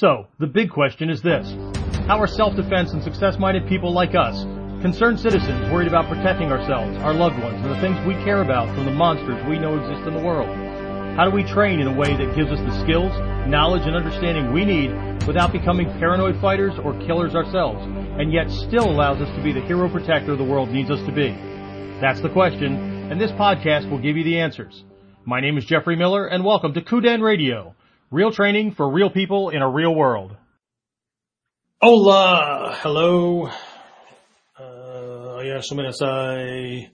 So, the big question is this. How are self-defense and success-minded people like us, concerned citizens worried about protecting ourselves, our loved ones, and the things we care about from the monsters we know exist in the world? How do we train in a way that gives us the skills, knowledge, and understanding we need without becoming paranoid fighters or killers ourselves, and yet still allows us to be the hero protector the world needs us to be? That's the question, and this podcast will give you the answers. My name is Jeffrey Miller, and welcome to Kuden Radio, real training for real people in a real world. Hola, hello. Uh, yasumi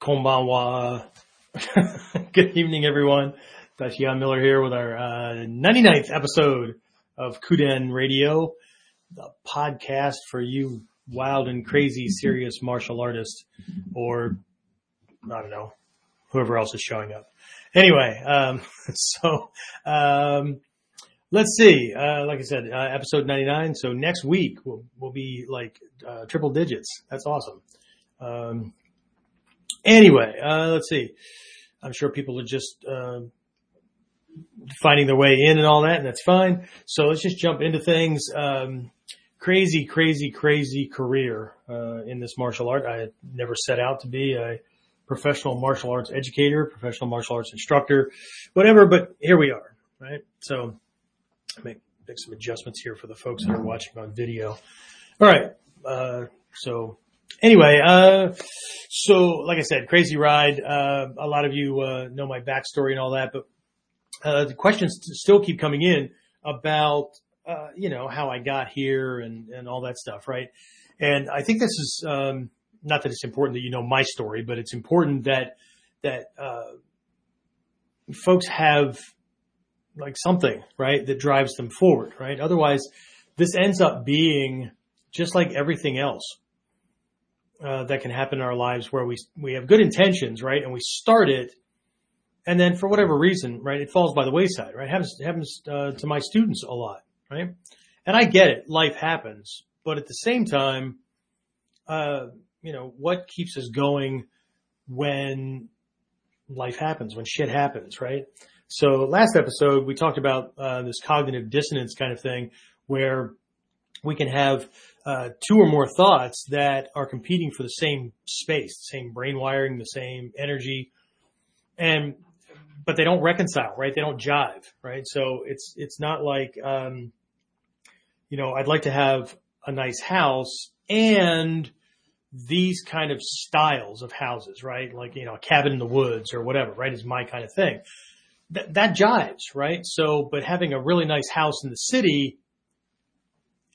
konbanwa. Good evening, everyone. Dai-Shihan Miller here with our uh, 99th episode of Kuden Radio, the podcast for you wild and crazy serious martial artists, or I don't know, whoever else is showing up. Anyway, um, so um, let's see. Uh, like I said, uh, episode 99. So next week will will be like uh, triple digits. That's awesome. Um, anyway, uh, let's see. I'm sure people are just uh, finding their way in and all that, and that's fine. So let's just jump into things. Um, crazy, crazy, crazy career uh, in this martial art. I never set out to be a professional martial arts educator, professional martial arts instructor, whatever, but here we are, right? So make, make some adjustments here for the folks that are watching on video. All right. Uh, so anyway, uh, so like I said, crazy ride. Uh, a lot of you, uh, know my backstory and all that, but, uh, the questions still keep coming in about, uh, you know, how I got here and, and all that stuff, right? And I think this is, um, not that it's important that you know my story, but it's important that that uh, folks have like something right that drives them forward, right? Otherwise, this ends up being just like everything else uh, that can happen in our lives, where we we have good intentions, right, and we start it, and then for whatever reason, right, it falls by the wayside, right? It happens it happens uh, to my students a lot, right? And I get it, life happens, but at the same time, uh, you know, what keeps us going when life happens, when shit happens, right? So last episode, we talked about uh, this cognitive dissonance kind of thing where we can have uh, two or more thoughts that are competing for the same space, the same brain wiring, the same energy, and but they don't reconcile, right? They don't jive, right? So it's it's not like um, you know I'd like to have a nice house and these kind of styles of houses, right? Like, you know, a cabin in the woods or whatever, right? Is my kind of thing. That, that jives, right? So, but having a really nice house in the city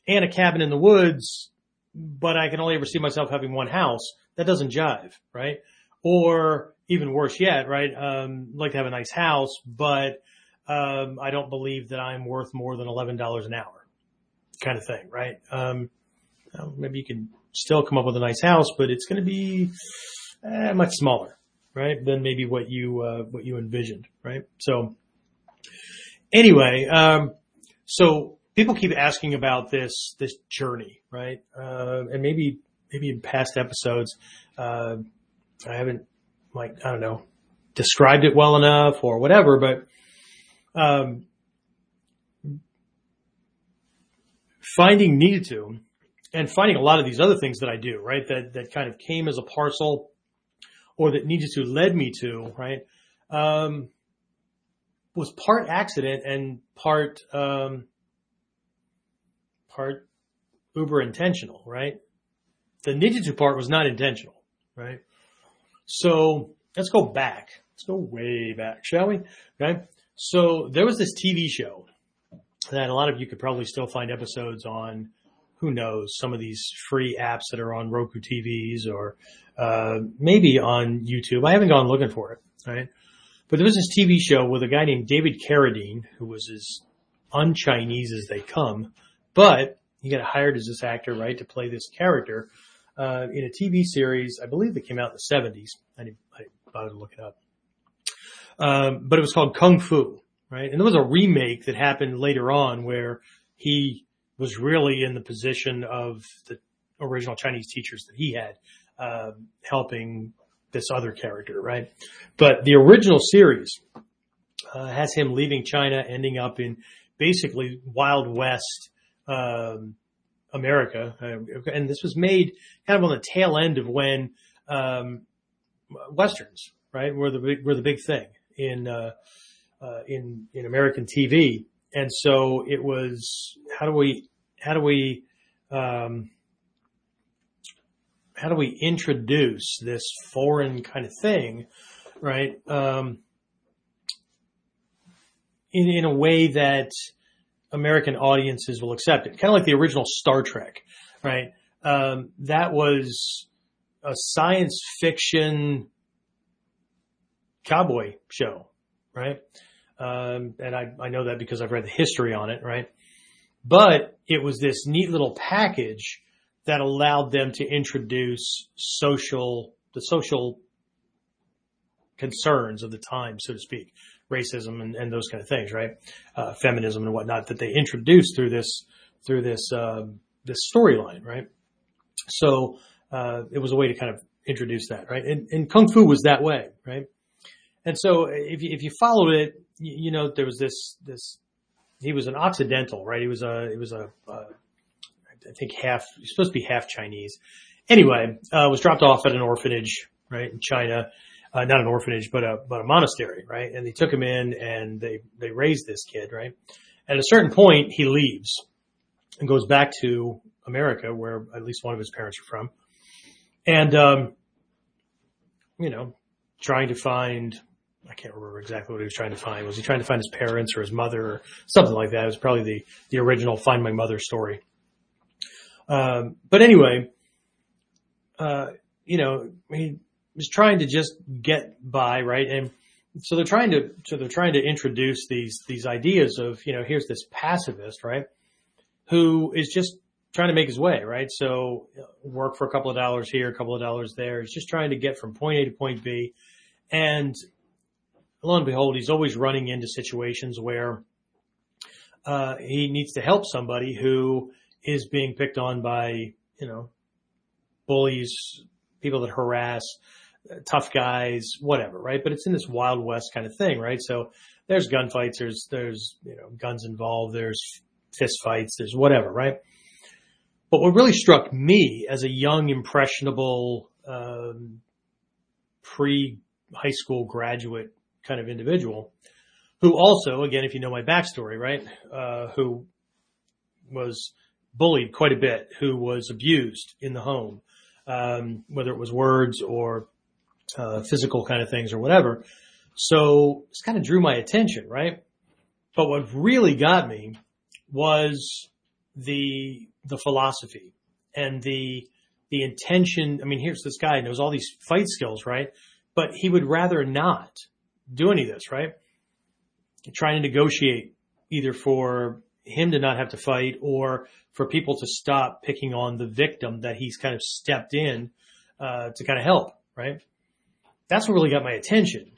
and a cabin in the woods, but I can only ever see myself having one house, that doesn't jive, right? Or even worse yet, right? Um, like to have a nice house, but, um, I don't believe that I'm worth more than $11 an hour kind of thing, right? Um, maybe you can still come up with a nice house, but it's going to be eh, much smaller, right? Than maybe what you, uh, what you envisioned, right? So anyway, um, so people keep asking about this, this journey, right? Uh, and maybe, maybe in past episodes, uh, I haven't like, I don't know, described it well enough or whatever, but, um, finding to and finding a lot of these other things that I do, right? That, that kind of came as a parcel or that needed to led me to, right? Um, was part accident and part, um, part uber intentional, right? The to part was not intentional, right? So let's go back. Let's go way back, shall we? Okay. So there was this TV show that a lot of you could probably still find episodes on who knows, some of these free apps that are on Roku TVs or uh, maybe on YouTube. I haven't gone looking for it, right? But there was this TV show with a guy named David Carradine who was as un-Chinese as they come, but he got hired as this actor, right, to play this character uh, in a TV series. I believe that came out in the 70s. I didn't, I bother to look it up. Um, but it was called Kung Fu, right? And there was a remake that happened later on where he was really in the position of the original Chinese teachers that he had, uh, helping this other character, right? But the original series uh, has him leaving China, ending up in basically Wild West um, America, uh, and this was made kind of on the tail end of when um, westerns, right, were the big, were the big thing in uh, uh, in in American TV, and so it was how do we how do we um, how do we introduce this foreign kind of thing, right? Um, in in a way that American audiences will accept it, kind of like the original Star Trek, right? Um, that was a science fiction cowboy show, right? Um, and I, I know that because I've read the history on it, right? But it was this neat little package that allowed them to introduce social, the social concerns of the time, so to speak, racism and, and those kind of things, right? Uh, feminism and whatnot that they introduced through this, through this, um, this storyline, right? So, uh, it was a way to kind of introduce that, right? And, and Kung Fu was that way, right? And so if you, if you followed it, you, know, there was this, this, he was an Occidental, right? He was a, he was a, I think half, he's supposed to be half Chinese. Anyway, uh, was dropped off at an orphanage, right, in China. Uh, not an orphanage, but a, but a monastery, right? And they took him in and they, they raised this kid, right? At a certain point, he leaves and goes back to America, where at least one of his parents are from. And, um, you know, trying to find I can't remember exactly what he was trying to find. Was he trying to find his parents or his mother or something like that? It was probably the, the original Find My Mother story. Um, but anyway, uh, you know, he was trying to just get by, right? And so they're trying to, so they're trying to introduce these, these ideas of, you know, here's this pacifist, right? Who is just trying to make his way, right? So work for a couple of dollars here, a couple of dollars there. He's just trying to get from point A to point B. And lo and behold, he's always running into situations where uh, he needs to help somebody who is being picked on by, you know, bullies, people that harass, tough guys, whatever, right? But it's in this Wild West kind of thing, right? So there's gunfights, there's, there's, you know, guns involved, there's fist fights, there's whatever, right? But what really struck me as a young, impressionable, um, pre high school graduate kind of individual who also, again, if you know my backstory, right, uh, who was bullied quite a bit, who was abused in the home, um, whether it was words or uh, physical kind of things or whatever. So this kind of drew my attention, right? But what really got me was the the philosophy and the the intention. I mean, here's this guy knows all these fight skills, right? But he would rather not do any of this, right? Trying to negotiate either for him to not have to fight or for people to stop picking on the victim that he's kind of stepped in uh, to kind of help, right? That's what really got my attention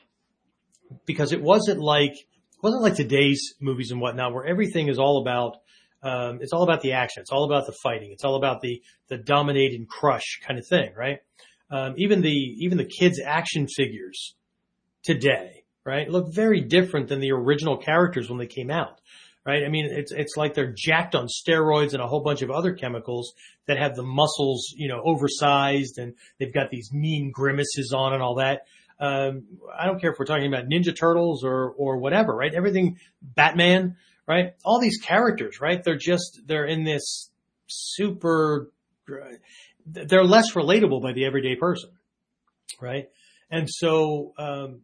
because it wasn't like it wasn't like today's movies and whatnot where everything is all about um, it's all about the action, it's all about the fighting, it's all about the the dominate and crush kind of thing, right? Um, even the even the kids' action figures today, right, look very different than the original characters when they came out, right? I mean, it's, it's like they're jacked on steroids and a whole bunch of other chemicals that have the muscles, you know, oversized and they've got these mean grimaces on and all that. Um, I don't care if we're talking about Ninja Turtles or, or whatever, right? Everything, Batman, right? All these characters, right? They're just, they're in this super, they're less relatable by the everyday person, right? And so, um,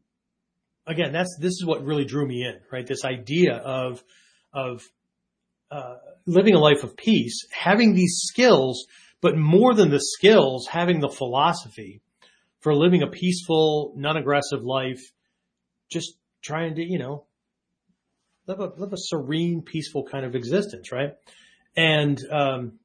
again, that's this is what really drew me in, right? This idea of of uh, living a life of peace, having these skills, but more than the skills, having the philosophy for living a peaceful, non-aggressive life, just trying to, you know, live a live a serene, peaceful kind of existence, right? And um,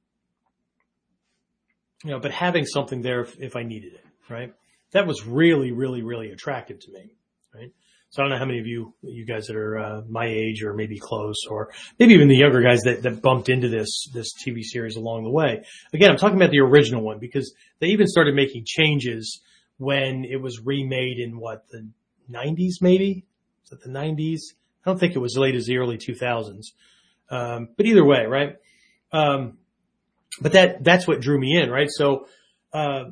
you know, but having something there if, if I needed it, right? That was really, really, really attractive to me, right? So I don't know how many of you, you guys that are uh, my age or maybe close, or maybe even the younger guys that, that bumped into this this TV series along the way. Again, I'm talking about the original one because they even started making changes when it was remade in what the 90s, maybe is it the 90s? I don't think it was as late as the early 2000s. Um, but either way, right? Um, but that, that's what drew me in, right? So, uh,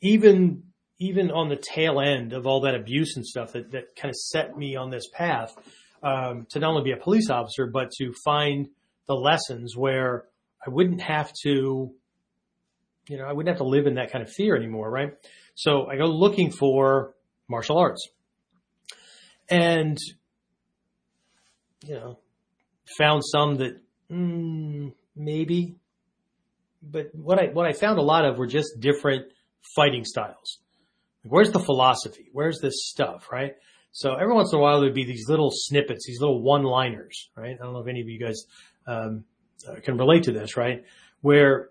even, even on the tail end of all that abuse and stuff that, that kind of set me on this path, um, to not only be a police officer, but to find the lessons where I wouldn't have to, you know, I wouldn't have to live in that kind of fear anymore, right? So I go looking for martial arts and, you know, found some that mm, maybe, but what I, what I found a lot of were just different fighting styles. Where's the philosophy? Where's this stuff, right? So every once in a while there'd be these little snippets, these little one-liners, right? I don't know if any of you guys um, uh, can relate to this, right? Where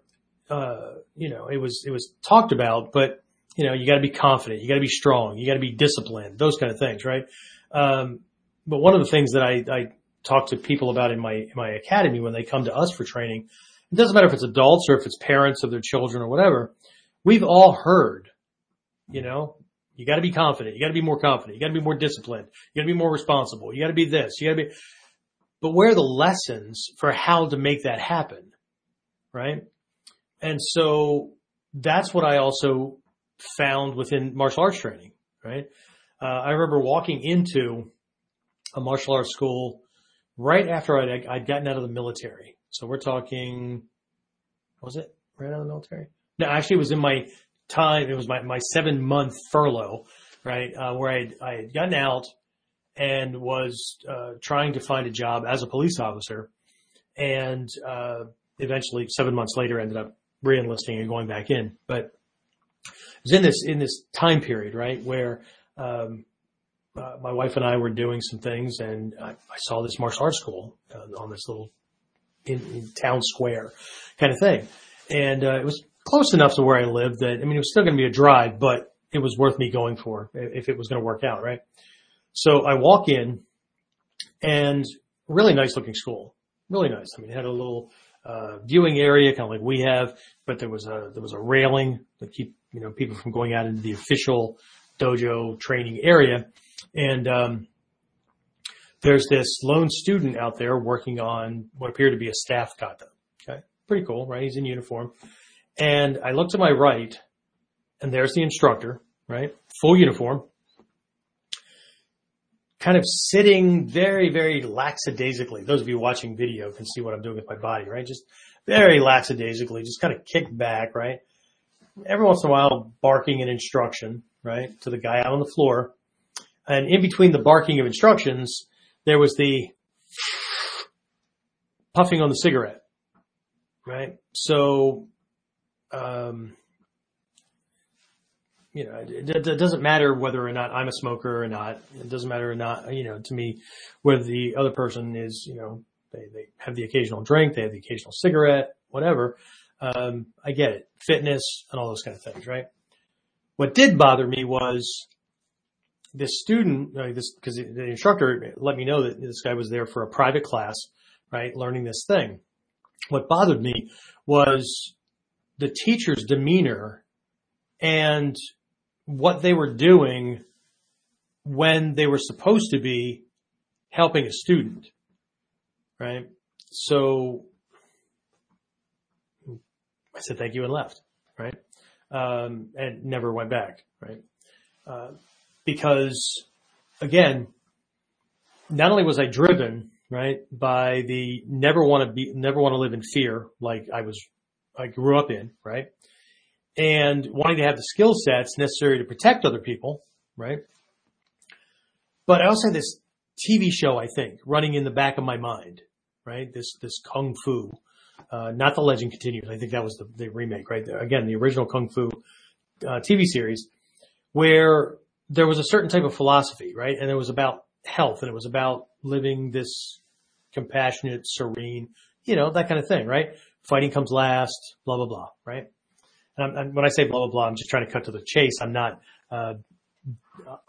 uh, you know it was it was talked about, but you know you got to be confident, you got to be strong, you got to be disciplined, those kind of things, right? Um, but one of the things that I, I talk to people about in my in my academy when they come to us for training, it doesn't matter if it's adults or if it's parents of their children or whatever. We've all heard, you know, you got to be confident. You got to be more confident. You got to be more disciplined. You got to be more responsible. You got to be this. You got to be. But where are the lessons for how to make that happen? Right. And so that's what I also found within martial arts training. Right. Uh, I remember walking into a martial arts school right after I'd, I'd gotten out of the military. So we're talking, was it right out of the military? No, actually it was in my time, it was my, my seven month furlough, right? Uh, where I, I had gotten out and was, uh, trying to find a job as a police officer and, uh, eventually seven months later ended up reenlisting and going back in. But it was in this, in this time period, right? Where, um, uh, my wife and I were doing some things and I, I saw this martial arts school uh, on this little in, in, town square kind of thing. And, uh, it was close enough to where I lived that, I mean, it was still going to be a drive, but it was worth me going for if it was going to work out, right? So I walk in and really nice looking school, really nice. I mean, it had a little, uh, viewing area, kind of like we have, but there was a, there was a railing to keep, you know, people from going out into the official dojo training area. And, um, there's this lone student out there working on what appeared to be a staff kata. Okay. Pretty cool, right? He's in uniform. And I look to my right and there's the instructor, right? Full uniform. Kind of sitting very, very lackadaisically. Those of you watching video can see what I'm doing with my body, right? Just very lackadaisically, just kind of kicked back, right? Every once in a while barking an instruction, right? To the guy out on the floor. And in between the barking of instructions, there was the puffing on the cigarette, right? So um, you know, it, it, doesn't matter whether or not I'm a smoker or not. It doesn't matter or not, you know, to me, whether the other person is, you know, they, they have the occasional drink, they have the occasional cigarette, whatever. Um, I get it. Fitness and all those kind of things, right? What did bother me was this student, like this, cause the instructor let me know that this guy was there for a private class, right? Learning this thing. What bothered me was the teacher's demeanor and what they were doing when they were supposed to be helping a student. Right. So I said thank you and left. Right. Um, and never went back. Right. Uh, because again, not only was I driven, right, by the never want to be, never want to live in fear, like I was I grew up in, right? And wanting to have the skill sets necessary to protect other people, right? But I also had this TV show, I think, running in the back of my mind, right? This, this Kung Fu, uh, not the Legend Continues. I think that was the, the remake, right? Again, the original Kung Fu, uh, TV series where there was a certain type of philosophy, right? And it was about health and it was about living this compassionate, serene, you know, that kind of thing, right? Fighting comes last, blah, blah, blah, right? And I'm, I'm, when I say blah, blah, blah, I'm just trying to cut to the chase. I'm not, uh,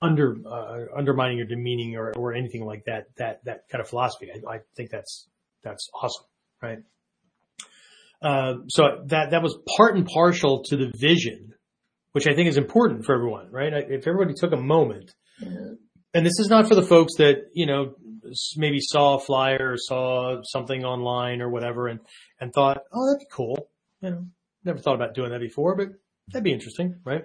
under, uh, undermining or demeaning or, or anything like that, that, that kind of philosophy. I, I think that's, that's awesome, right? Uh, so that, that was part and partial to the vision, which I think is important for everyone, right? If everybody took a moment, and this is not for the folks that, you know, maybe saw a flyer or saw something online or whatever and, and thought, oh, that'd be cool. You know, never thought about doing that before, but that'd be interesting, right?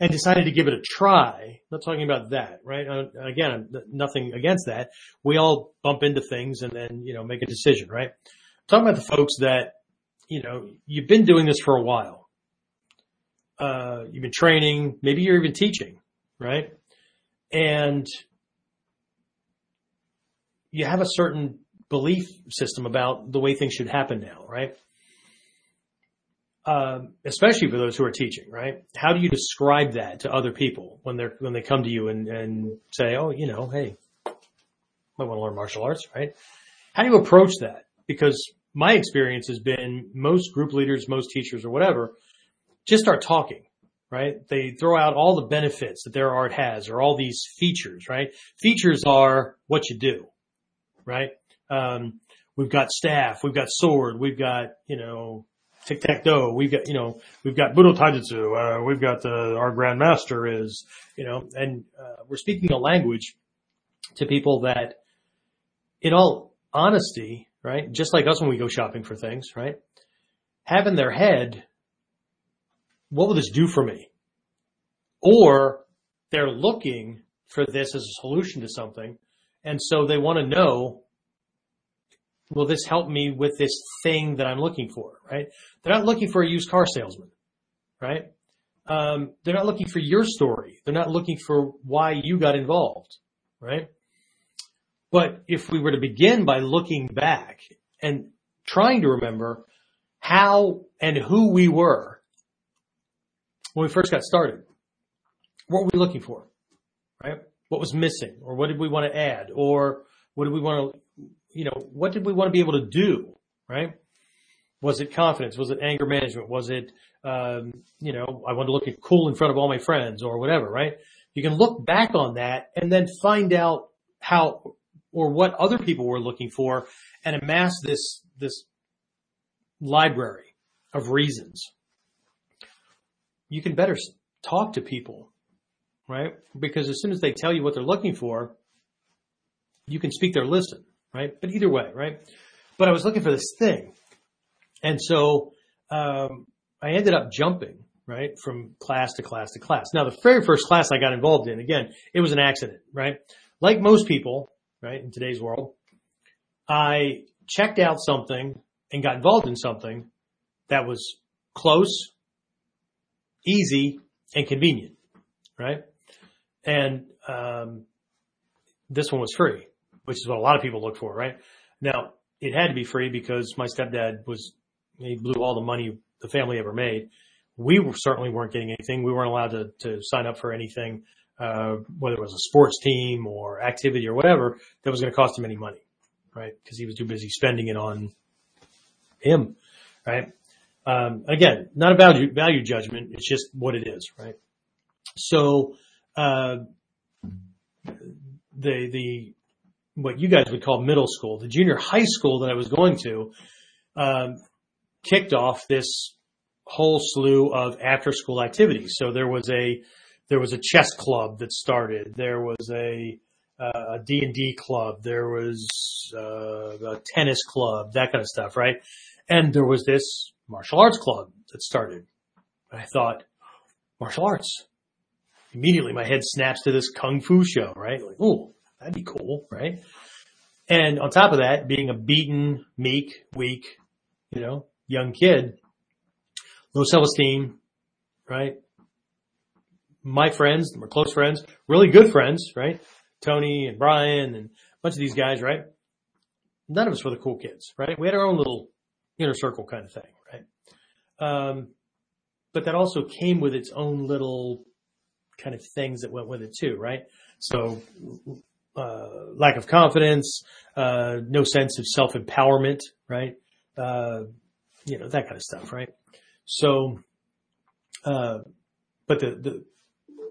And decided to give it a try. Not talking about that, right? Uh, again, nothing against that. We all bump into things and then, you know, make a decision, right? I'm talking about the folks that, you know, you've been doing this for a while. Uh, you've been training, maybe you're even teaching, right? And you have a certain belief system about the way things should happen now, right? Um, especially for those who are teaching, right? How do you describe that to other people when they're when they come to you and, and say, "Oh, you know, hey, I want to learn martial arts," right? How do you approach that? Because my experience has been most group leaders, most teachers, or whatever, just start talking, right? They throw out all the benefits that their art has, or all these features, right? Features are what you do right? Um, we've got staff, we've got sword, we've got, you know, tic tac toe, we've got, you know, we've got Budo Taijutsu, uh, we've got the, our grandmaster is, you know, and, uh, we're speaking a language to people that in all honesty, right? Just like us when we go shopping for things, right? Have in their head, what will this do for me? Or they're looking for this as a solution to something and so they want to know, will this help me with this thing that I'm looking for, right? They're not looking for a used car salesman, right? Um, they're not looking for your story. They're not looking for why you got involved, right? But if we were to begin by looking back and trying to remember how and who we were when we first got started, what were we looking for, right? What was missing or what did we want to add or what did we want to, you know, what did we want to be able to do, right? Was it confidence? Was it anger management? Was it, um, you know, I want to look cool in front of all my friends or whatever, right? You can look back on that and then find out how or what other people were looking for and amass this, this library of reasons. You can better talk to people right? Because as soon as they tell you what they're looking for, you can speak their listen, right? But either way, right? But I was looking for this thing. And so, um, I ended up jumping, right? From class to class to class. Now, the very first class I got involved in, again, it was an accident, right? Like most people, right? In today's world, I checked out something and got involved in something that was close, easy, and convenient, right? And um, this one was free, which is what a lot of people look for, right? Now, it had to be free because my stepdad was, he blew all the money the family ever made. We were, certainly weren't getting anything. We weren't allowed to, to sign up for anything, uh, whether it was a sports team or activity or whatever that was going to cost him any money, right? Because he was too busy spending it on him, right? Um, again, not a value, value judgment. It's just what it is, right? So, uh, the the what you guys would call middle school, the junior high school that I was going to, um, kicked off this whole slew of after school activities. So there was a there was a chess club that started. There was a uh, a D and D club. There was uh, a tennis club, that kind of stuff, right? And there was this martial arts club that started. I thought, martial arts, immediately my head snaps to this kung fu show, right? Like, oh, that'd be cool, right? And on top of that, being a beaten, meek, weak, you know, young kid, low self-esteem, right? My friends, my close friends, really good friends, right? Tony and Brian and a bunch of these guys, right? None of us were the cool kids, right? We had our own little inner circle kind of thing, right? Um, but that also came with its own little kind of things that went with it too, right? So, uh, lack of confidence, uh, no sense of self empowerment, right? Uh, you know, that kind of stuff, right? So, uh, but the,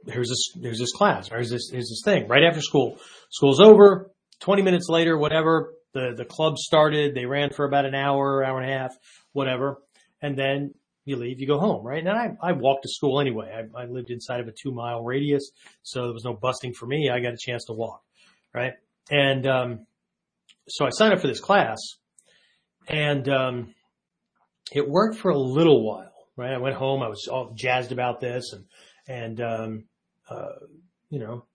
the, here's this, here's this class, or here's this, here's this thing right after school. School's over, 20 minutes later, whatever, the, the club started, they ran for about an hour, hour and a half, whatever. And then you leave, you go home, right? And I, I walked to school anyway. I, I lived inside of a two mile radius, so there was no busting for me. I got a chance to walk, right? And, um, so I signed up for this class and, um, it worked for a little while, right? I went home. I was all jazzed about this and, and, um, uh, you know,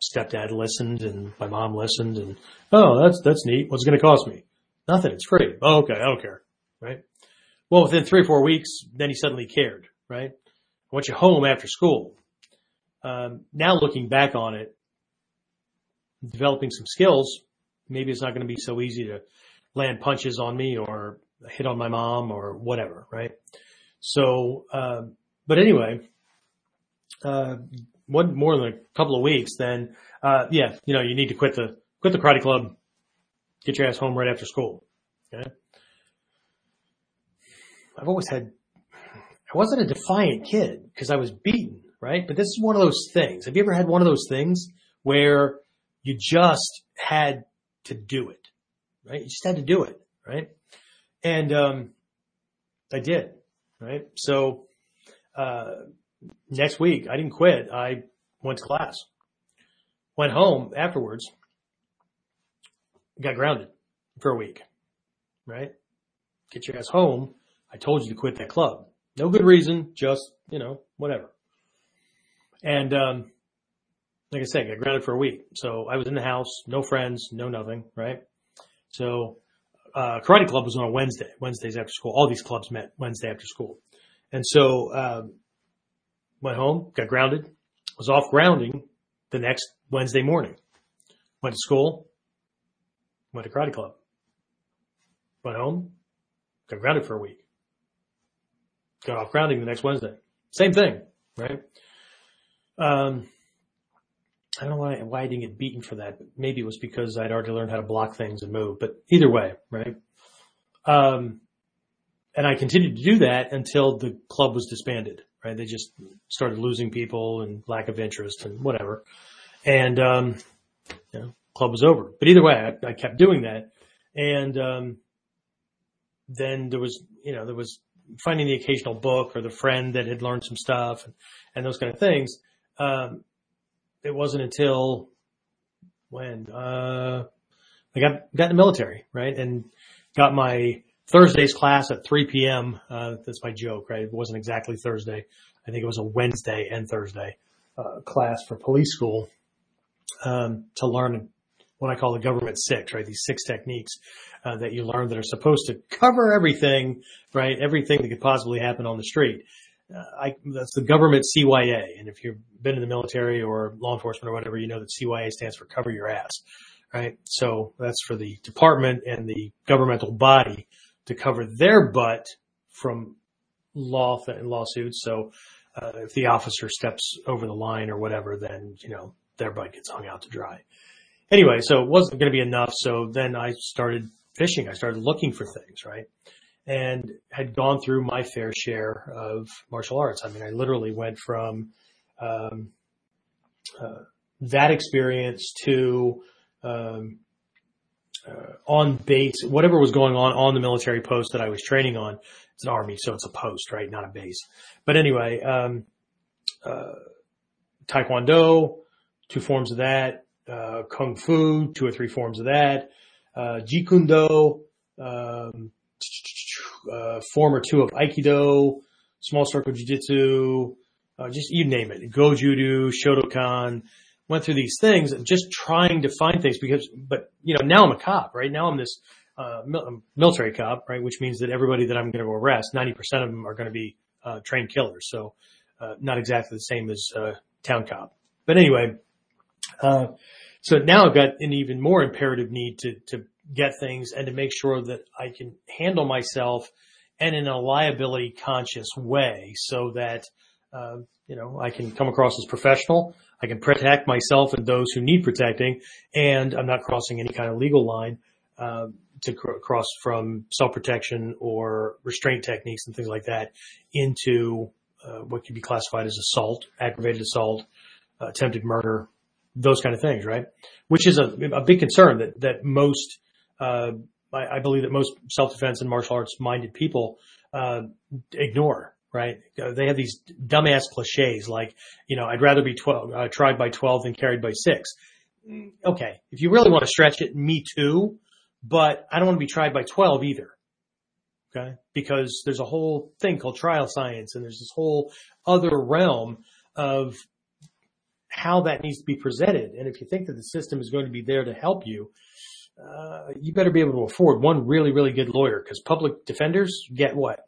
stepdad listened and my mom listened and, oh, that's, that's neat. What's it going to cost me? Nothing. It's free. Oh, okay. I don't care. Right. Well, within three or four weeks, then he suddenly cared, right? I want you home after school. Um, now looking back on it, developing some skills, maybe it's not going to be so easy to land punches on me or hit on my mom or whatever, right? So, uh, but anyway, uh, one more than a couple of weeks, then, uh, yeah, you know, you need to quit the, quit the karate club, get your ass home right after school. Okay. I've always had, I wasn't a defiant kid because I was beaten, right? But this is one of those things. Have you ever had one of those things where you just had to do it, right? You just had to do it, right? And, um, I did, right? So, uh, next week I didn't quit. I went to class, went home afterwards, got grounded for a week, right? Get your ass home. I told you to quit that club. No good reason, just, you know, whatever. And, um, like I said, I got grounded for a week. So I was in the house, no friends, no nothing, right? So, uh, karate club was on a Wednesday, Wednesdays after school. All these clubs met Wednesday after school. And so, um, went home, got grounded, was off grounding the next Wednesday morning. Went to school, went to karate club, went home, got grounded for a week, got off grounding the next Wednesday. Same thing, right? Um, I don't know why, why I didn't get beaten for that. Maybe it was because I'd already learned how to block things and move, but either way, right? Um, and I continued to do that until the club was disbanded right? They just started losing people and lack of interest and whatever. And, um, you know, club was over. But either way, I, I kept doing that. And, um, then there was, you know, there was finding the occasional book or the friend that had learned some stuff and, and those kind of things. Um, it wasn't until when, uh, I got, got in the military, right? And got my, Thursday's class at 3 p.m. Uh, that's my joke, right? It wasn't exactly Thursday. I think it was a Wednesday and Thursday uh, class for police school um, to learn what I call the government six, right? These six techniques uh, that you learn that are supposed to cover everything, right? Everything that could possibly happen on the street. Uh, I, that's the government CYA. And if you've been in the military or law enforcement or whatever, you know that CYA stands for cover your ass, right? So that's for the department and the governmental body to cover their butt from law th- lawsuits. So uh, if the officer steps over the line or whatever, then you know their butt gets hung out to dry. Anyway, so it wasn't going to be enough. So then I started fishing. I started looking for things, right? And had gone through my fair share of martial arts. I mean, I literally went from um, uh, that experience to um, uh, on base, whatever was going on on the military post that I was training on. It's an army, so it's a post, right? Not a base. But anyway, um, uh, Taekwondo, two forms of that, uh, Kung Fu, two or three forms of that, uh, Jeet um, uh, form or two of Aikido, small circle Jiu-Jitsu, uh, just you name it, Goju-Do, Shotokan, went through these things just trying to find things because, but you know, now I'm a cop, right? Now I'm this, uh, military cop, right? Which means that everybody that I'm going to arrest, 90% of them are going to be, uh, trained killers. So, uh, not exactly the same as, uh, town cop. But anyway, uh, so now I've got an even more imperative need to, to get things and to make sure that I can handle myself and in a liability conscious way so that, uh, you know, I can come across as professional. I can protect myself and those who need protecting, and I'm not crossing any kind of legal line uh, to cr- cross from self-protection or restraint techniques and things like that into uh, what could be classified as assault, aggravated assault, attempted murder, those kind of things, right? Which is a, a big concern that that most, uh, I, I, believe that most self-defense and martial arts minded people uh, ignore right? They have these dumbass cliches like, you know, I'd rather be 12, uh, tried by 12 than carried by six. okay, if you really want to stretch it, me too, but I don't want to be tried by 12 either. Okay. Because there's a whole thing called trial science and there's this whole other realm of how that needs to be presented. And if you think that the system is going to be there to help you, uh, you better be able to afford one really, really good lawyer because public defenders get what?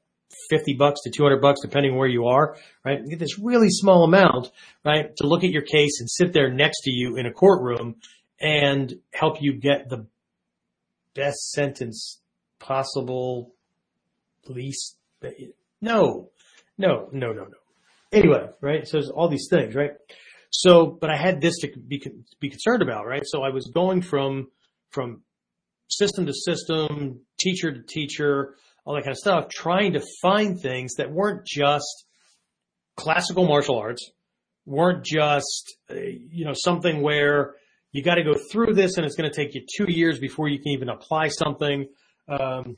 50 bucks to 200 bucks depending where you are, right? You get this really small amount, right? To look at your case and sit there next to you in a courtroom and help you get the best sentence possible, least, no, no, no, no, no. Anyway, right? So there's all these things, right? So, but I had this to be, be concerned about, right? So I was going from, from system to system, teacher to teacher, all that kind of stuff, trying to find things that weren't just classical martial arts, weren't just, uh, you know, something where you got to go through this and it's going to take you two years before you can even apply something, um,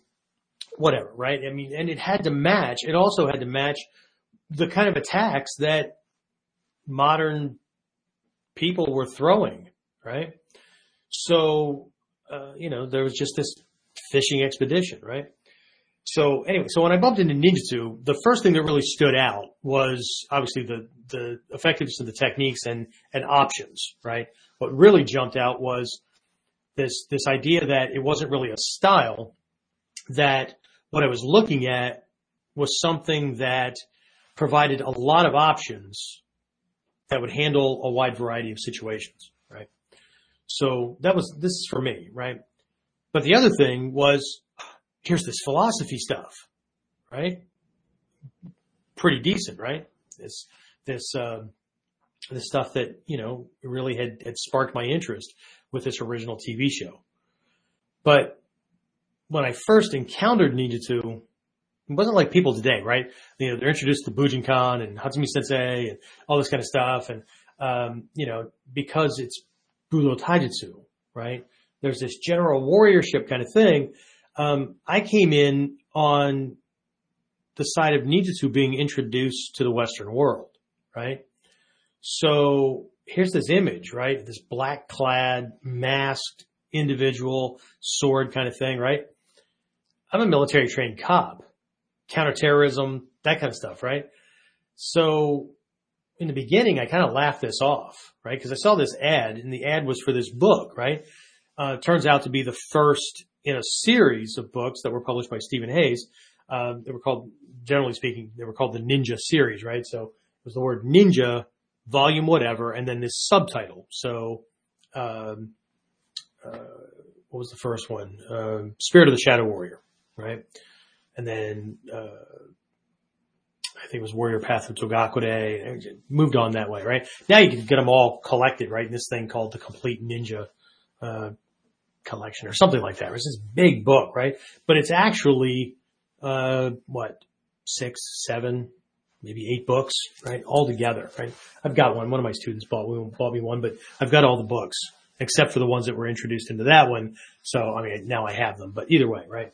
whatever, right? I mean, and it had to match. It also had to match the kind of attacks that modern people were throwing, right? So, uh, you know, there was just this fishing expedition, right? So anyway, so when I bumped into ninjutsu, the first thing that really stood out was obviously the, the effectiveness of the techniques and, and options, right? What really jumped out was this, this idea that it wasn't really a style, that what I was looking at was something that provided a lot of options that would handle a wide variety of situations, right? So that was, this is for me, right? But the other thing was here's this philosophy stuff, right? Pretty decent, right? This, this, uh, the stuff that, you know, really had, had sparked my interest with this original TV show. But when I first encountered Ninjutsu, it wasn't like people today, right? You know, they're introduced to Bujinkan and Hatsumi Sensei and all this kind of stuff. And, um, you know, because it's Budo Taijutsu, right? There's this general warriorship kind of thing um, I came in on the side of Ninjutsu being introduced to the Western world, right? So here's this image, right? This black clad, masked individual, sword kind of thing, right? I'm a military trained cop, counterterrorism, that kind of stuff, right? So in the beginning, I kind of laughed this off, right? Because I saw this ad, and the ad was for this book, right? Uh, turns out to be the first in a series of books that were published by Stephen Hayes. Um, they were called, generally speaking, they were called the Ninja series, right? So it was the word Ninja, volume whatever, and then this subtitle. So, um, uh, what was the first one? Uh, Spirit of the Shadow Warrior, right? And then, uh, I think it was Warrior Path of Togakure. Moved on that way, right? Now you can get them all collected, right? In this thing called the Complete Ninja uh, collection or something like that. It's this big book, right? But it's actually, uh, what, six, seven, maybe eight books, right? All together, right? I've got one. One of my students bought, bought me one, but I've got all the books except for the ones that were introduced into that one. So, I mean, now I have them, but either way, right?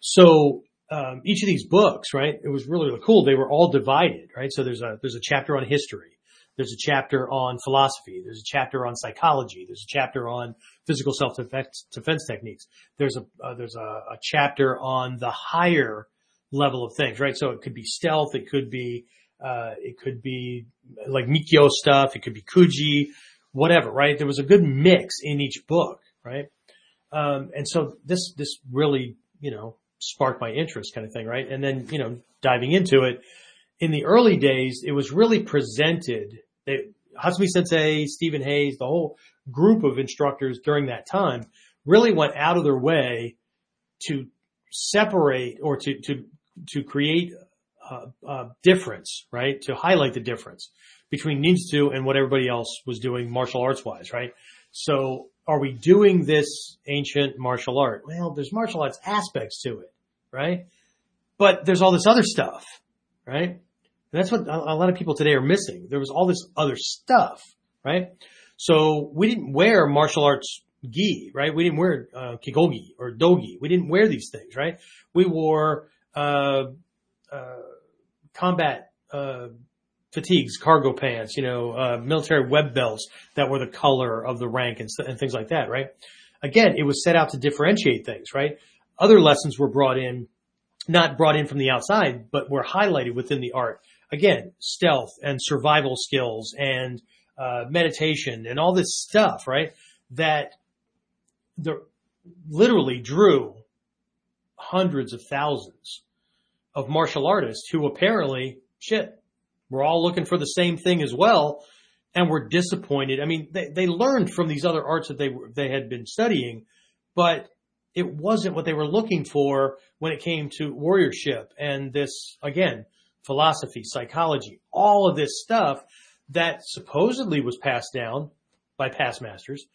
So, um, each of these books, right? It was really, really cool. They were all divided, right? So there's a, there's a chapter on history. There's a chapter on philosophy. There's a chapter on psychology. There's a chapter on physical self-defense defense techniques. There's a uh, there's a, a, chapter on the higher level of things, right? So it could be stealth. It could be uh, it could be like Mikkyo stuff. It could be Kuji, whatever, right? There was a good mix in each book, right? Um, and so this this really you know sparked my interest, kind of thing, right? And then you know diving into it. In the early days, it was really presented they, Hatsumi Sensei, Stephen Hayes, the whole group of instructors during that time really went out of their way to separate or to, to, to create a, a difference, right? To highlight the difference between ninjutsu and what everybody else was doing martial arts wise, right? So are we doing this ancient martial art? Well, there's martial arts aspects to it, right? But there's all this other stuff, right? And that's what a lot of people today are missing. There was all this other stuff, right? So we didn't wear martial arts gi, right? We didn't wear uh, or dogi. We didn't wear these things, right? We wore uh, uh, combat uh, fatigues, cargo pants, you know, uh, military web belts that were the color of the rank and, and things like that, right? Again, it was set out to differentiate things, right? Other lessons were brought in, not brought in from the outside, but were highlighted within the art. Again, stealth and survival skills and uh, meditation and all this stuff, right? That the literally drew hundreds of thousands of martial artists who apparently shit we're all looking for the same thing as well and we're disappointed. I mean, they, they learned from these other arts that they they had been studying, but it wasn't what they were looking for when it came to warriorship and this, again, philosophy, psychology, all of this stuff that supposedly was passed down by past masters.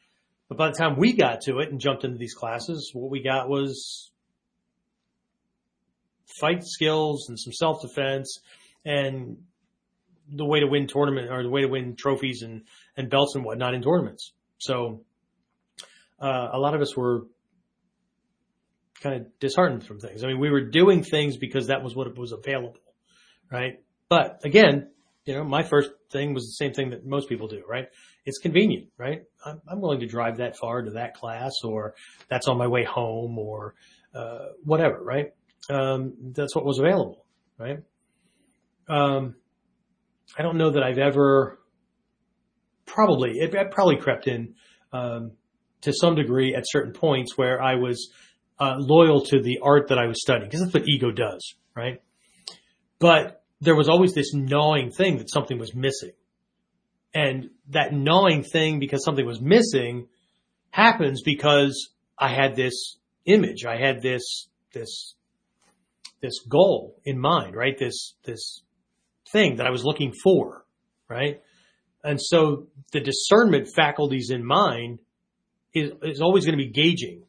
But by the time we got to it and jumped into these classes, what we got was fight skills and some self defense and the way to win tournament or the way to win trophies and, and belts and whatnot in tournaments. So, uh, a lot of us were kind of disheartened from things. I mean, we were doing things because that was what was available, right? But again, you know, my first thing was the same thing that most people do, right? It's convenient, right? I'm, I'm willing to drive that far to that class or that's on my way home or, uh, whatever, right? Um, that's what was available, right? Um, I don't know that I've ever probably it, it probably crept in um, to some degree at certain points where I was uh, loyal to the art that I was studying because that's what ego does, right? But there was always this gnawing thing that something was missing, and that gnawing thing because something was missing happens because I had this image, I had this this this goal in mind, right? This this thing that I was looking for, right? And so the discernment faculties in mind is, is always going to be gauging.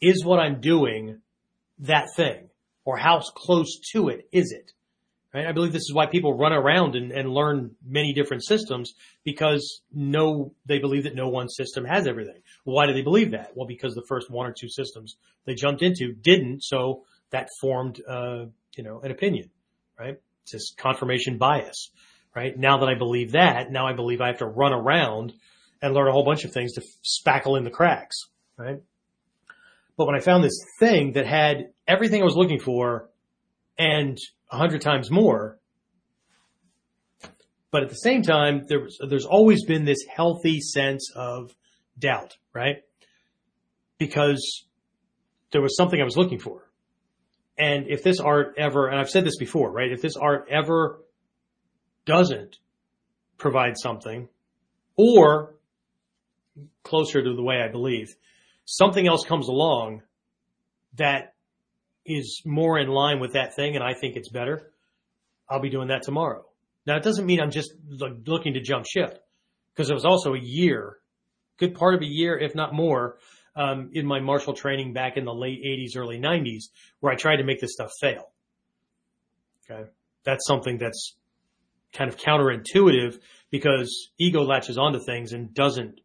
Is what I'm doing that thing? Or how close to it is it? Right? I believe this is why people run around and, and learn many different systems because no, they believe that no one system has everything. why do they believe that? Well, because the first one or two systems they jumped into didn't, so that formed, uh, you know, an opinion, right? It's this confirmation bias, right? Now that I believe that, now I believe I have to run around and learn a whole bunch of things to spackle in the cracks, right? But when I found this thing that had everything I was looking for and a hundred times more, but at the same time, there was, there's always been this healthy sense of doubt, right? Because there was something I was looking for. And if this art ever, and I've said this before, right? If this art ever doesn't provide something or closer to the way I believe, something else comes along that is more in line with that thing and I think it's better, I'll be doing that tomorrow. Now it doesn't mean I'm just looking to jump ship because it was also a year, good part of a year, if not more, um, in my martial training back in the late 80s, early 90s, where I tried to make this stuff fail. Okay. That's something that's kind of counterintuitive because ego latches onto things and doesn't,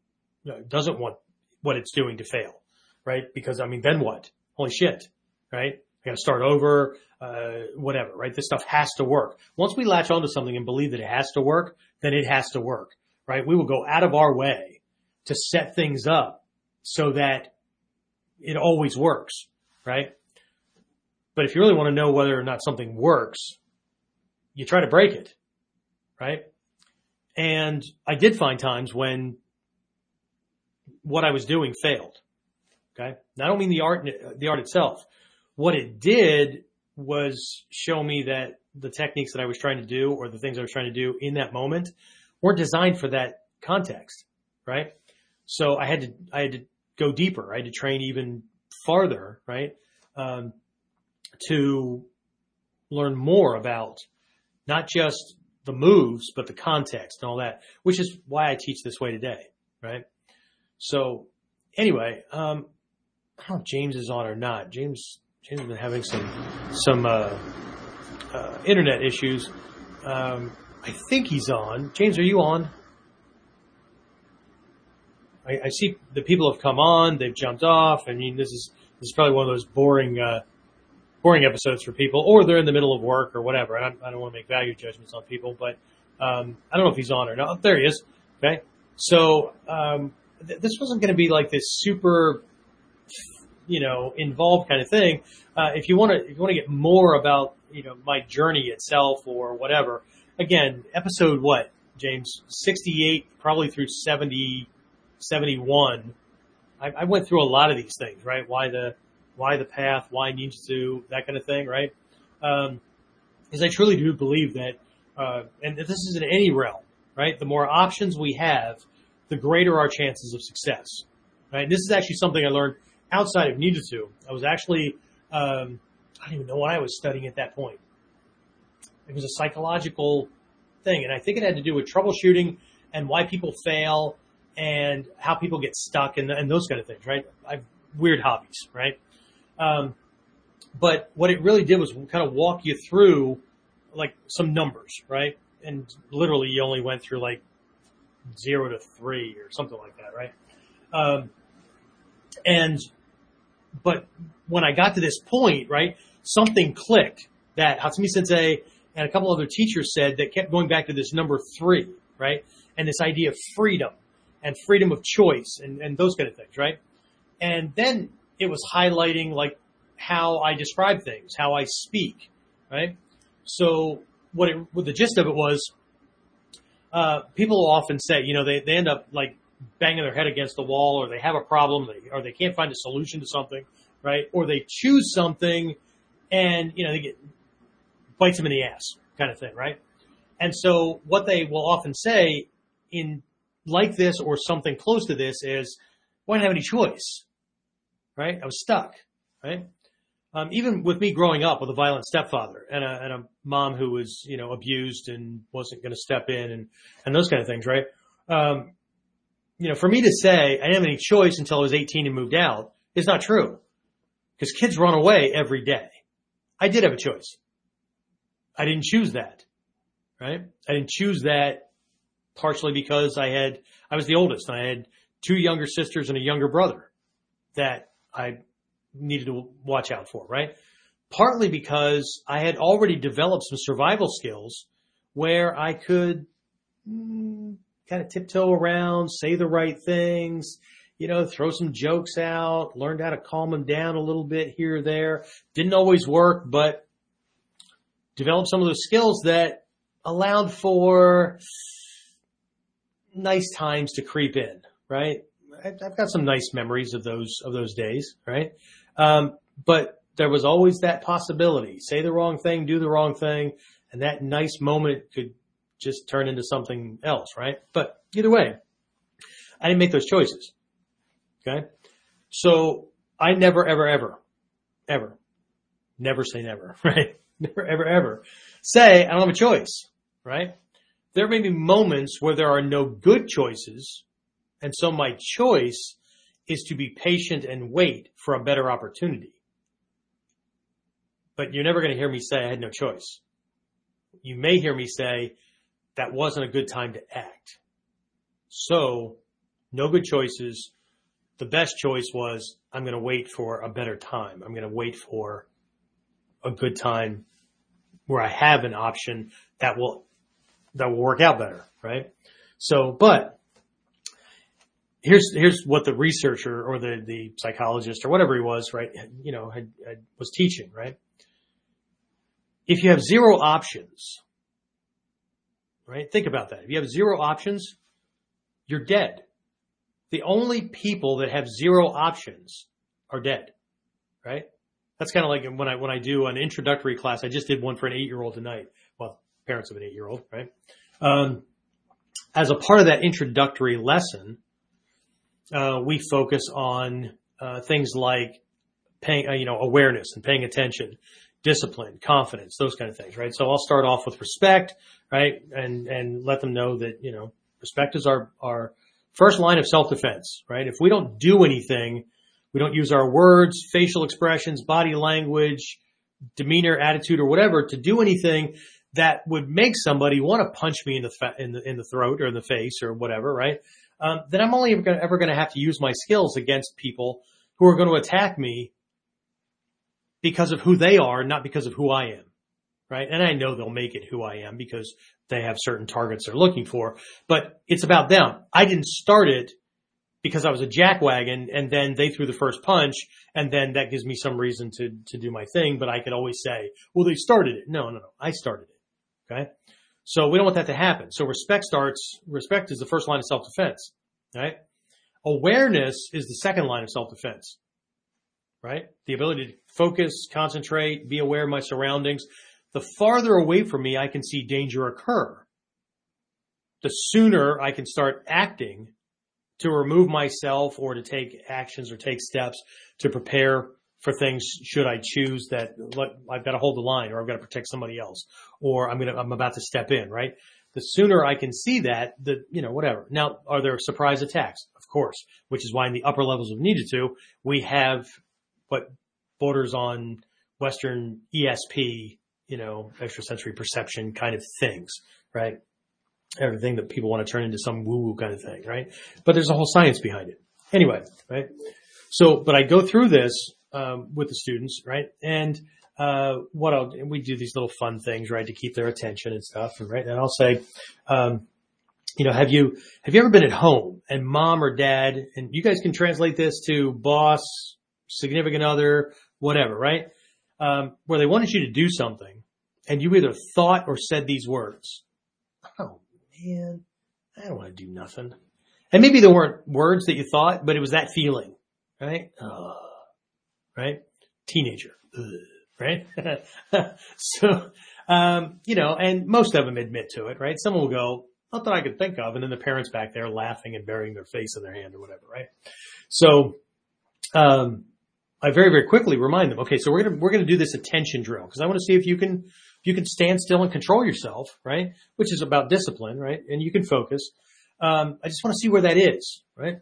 doesn't want what it's doing to fail. Right. Because I mean, then what? Holy shit. Right. I got to start over, uh, whatever, right? This stuff has to work. Once we latch onto something and believe that it has to work, then it has to work, right? We will go out of our way to set things up so that it always works, right? But if you really want to know whether or not something works, you try to break it, right? And I did find times when what I was doing failed. Okay. Now, I don't mean the art, the art itself. What it did was show me that the techniques that I was trying to do or the things I was trying to do in that moment weren't designed for that context, right? So I had to, I had to go deeper. I had to train even farther, right? Um, to learn more about not just the moves, but the context and all that, which is why I teach this way today, right? So anyway, um, I don't know if James is on or not. James, James has been having some, some, uh, uh, internet issues. Um, I think he's on. James, are you on? I, I, see the people have come on, they've jumped off. I mean, this is this is probably one of those boring uh, boring episodes for people, or they're in the middle of work or whatever. I don't, I don't want to make value judgments on people, but Um, I don't know if he's on or not. There he is. Okay. So, um, th- this wasn't going to be like this super, you know, involved kind of thing. Uh, if you want to, if you want to get more about, you know, my journey itself or whatever, again, episode what, James? 68, probably through 70, 71. I, I went through a lot of these things, right? Why the, why the path, why ninjutsu, that kind of thing, right? Um, because I truly do believe that, uh, and this is in any realm, right? The more options we have, the greater our chances of success, right? This is actually something I learned outside of ninjutsu. I was actually, um, I don't even know what I was studying at that point. It was a psychological thing, and I think it had to do with troubleshooting and why people fail and how people get stuck and, and those kind of things, right? I've weird hobbies, right? Um, but what it really did was kind of walk you through like some numbers, right? And literally you only went through like zero to three or something like that, right? Um, and, but when I got to this point, right, something clicked that Hatsumi Sensei and a couple other teachers said that kept going back to this number three, right? And this idea of freedom and freedom of choice and, and those kind of things, right? And then it was highlighting like how I describe things, how I speak, right? So what it, what the gist of it was, uh, people often say, you know, they, they end up like banging their head against the wall or they have a problem or they can't find a solution to something, right? Or they choose something and, you know, they get, bites them in the ass kind of thing, right? And so what they will often say in like this or something close to this is, well, I didn't have any choice, right? I was stuck, right? Um, even with me growing up with a violent stepfather and a, and a mom who was, you know, abused and wasn't going to step in and, and those kind of things, right? Um, you know, for me to say I didn't have any choice until I was 18 and moved out is not true because kids run away every day. I did have a choice. I didn't choose that, right? I didn't choose that partially because I had, I was the oldest and I had two younger sisters and a younger brother that I needed to watch out for, right? Partly because I had already developed some survival skills where I could mm, kind of tiptoe around, say the right things, you know, throw some jokes out, learned how to calm them down a little bit here or there. Didn't always work, but developed some of those skills that allowed for nice times to creep in, right? I've got some nice memories of those, of those days, right? Um, but there was always that possibility. Say the wrong thing, do the wrong thing, and that nice moment could just turn into something else, right? But either way, I didn't make those choices. Okay. So I never, ever, ever, ever, never say never, right? Never, ever, ever say I don't have a choice, right? There may be moments where there are no good choices. And so my choice is to be patient and wait for a better opportunity. But you're never going to hear me say I had no choice. You may hear me say that wasn't a good time to act. So no good choices. The best choice was I'm going to wait for a better time. I'm going to wait for a good time where I have an option that will, that will work out better, right? So, but here's, here's what the researcher or the, the psychologist or whatever he was, right? You know, had, had, was teaching, right? If you have zero options, right? Think about that. If you have zero options, you're dead. The only people that have zero options are dead, right? That's kind of like when I, when I do an introductory class, I just did one for an eight year old tonight. Parents of an eight year old, right? Um, as a part of that introductory lesson, uh, we focus on uh, things like paying, uh, you know, awareness and paying attention, discipline, confidence, those kind of things, right? So I'll start off with respect, right, and and let them know that you know respect is our our first line of self defense, right? If we don't do anything we don't use our words, facial expressions, body language, demeanor, attitude, or whatever to do anything that would make somebody want to punch me in the, fa- in the, in the throat or in the face or whatever, right? Um, then I'm only ever going, to have to use my skills against people who are going to attack me because of who they are, not because of who I am. right? And I know they'll make it who I am because they have certain targets they're looking for, but it's about them. I didn't start it because I was a jackwagon and then they threw the first punch and then that gives me some reason to, to do my thing, but I could always say, well, they started it. No, no, no. I started it. Okay. So we don't want that to happen. So respect starts, respect is the first line of self-defense, right? Awareness is the second line of self-defense, right? The ability to focus, concentrate, be aware of my surroundings. The farther away from me I can see danger occur, the sooner I can start acting to remove myself or to take actions or take steps to prepare for things should I choose that I've got to hold the line or I've got to protect somebody else or I'm going to, I'm about to step in, right? The sooner I can see that, the, you know, whatever. Now, are there surprise attacks? Of course, which is why in the upper levels of ninjutsu, we have what borders on Western ESP, you know, extrasensory perception kind of things, right? everything that people want to turn into some woo woo kind of thing, right? But there's a whole science behind it. Anyway, right? So, but I go through this um, with the students, right? And uh, what I'll we do these little fun things, right, to keep their attention and stuff, right? And I'll say, um, you know, have you have you ever been at home and mom or dad, and you guys can translate this to boss, significant other, whatever, right? Um, where they wanted you to do something, and you either thought or said these words. Oh man, I don't want to do nothing. And maybe there weren't words that you thought, but it was that feeling, right? Uh, right? Teenager, Ugh, right? so, um, you know, and most of them admit to it, right? Someone will go, not that I could think of, and then the parents back there laughing and burying their face in their hand or whatever, right? So, um, I very, very quickly remind them, okay, so we're gonna, we're gonna do this attention drill because I want to see if you can if you can stand still and control yourself, right? Which is about discipline, right? And you can focus. Um, I just want to see where that is, right?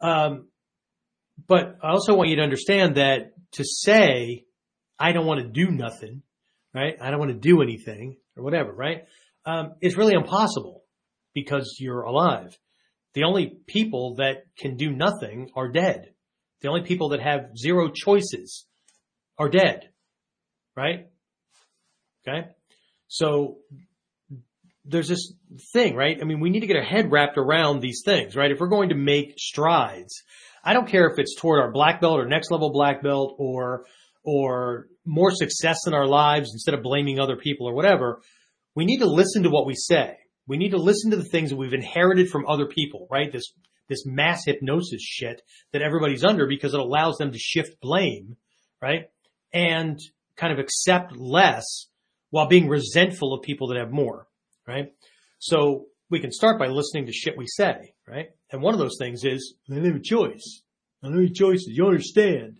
Um, but I also want you to understand that to say, I don't want to do nothing, right? I don't want to do anything or whatever, right? Um, it's really impossible because you're alive. The only people that can do nothing are dead. The only people that have zero choices are dead, right? Okay. So there's this thing, right? I mean, we need to get our head wrapped around these things, right? If we're going to make strides, I don't care if it's toward our black belt or next level black belt or, or more success in our lives instead of blaming other people or whatever. We need to listen to what we say. We need to listen to the things that we've inherited from other people, right? This, this mass hypnosis shit that everybody's under because it allows them to shift blame, right? And kind of accept less while being resentful of people that have more, right? So we can start by listening to shit we say, right? And one of those things is, I don't have a choice. I don't have choices. You understand.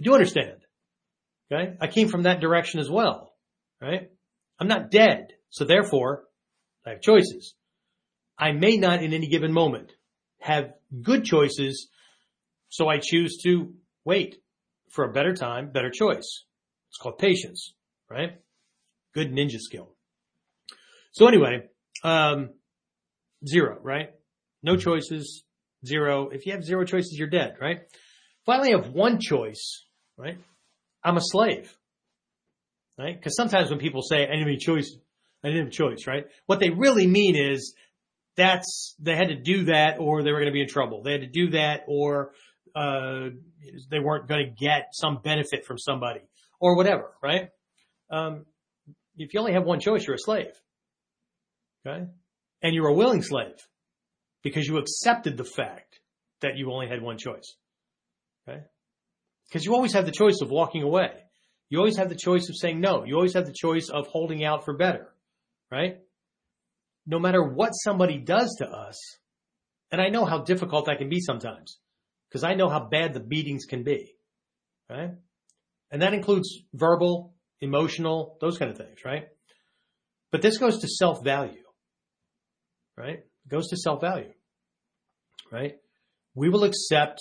I do understand. Okay. I came from that direction as well, right? I'm not dead. So therefore I have choices. I may not in any given moment have good choices. So I choose to wait for a better time, better choice. It's called patience, right? Good ninja skill. So anyway, um, zero, right? No choices, zero. If you have zero choices, you're dead, right? If I only have one choice, right? I'm a slave, right? Because sometimes when people say, I didn't have any choice, I didn't have a choice, right? What they really mean is that's, they had to do that or they were going to be in trouble. They had to do that or, uh, they weren't going to get some benefit from somebody or whatever, right? Um, if you only have one choice, you're a slave. Okay? And you're a willing slave because you accepted the fact that you only had one choice. Okay? Because you always have the choice of walking away. You always have the choice of saying no. You always have the choice of holding out for better. Right? No matter what somebody does to us, and I know how difficult that can be sometimes because I know how bad the beatings can be. Right? And that includes verbal, emotional, those kind of things, right? But this goes to self value, right? Goes to self value, right? We will accept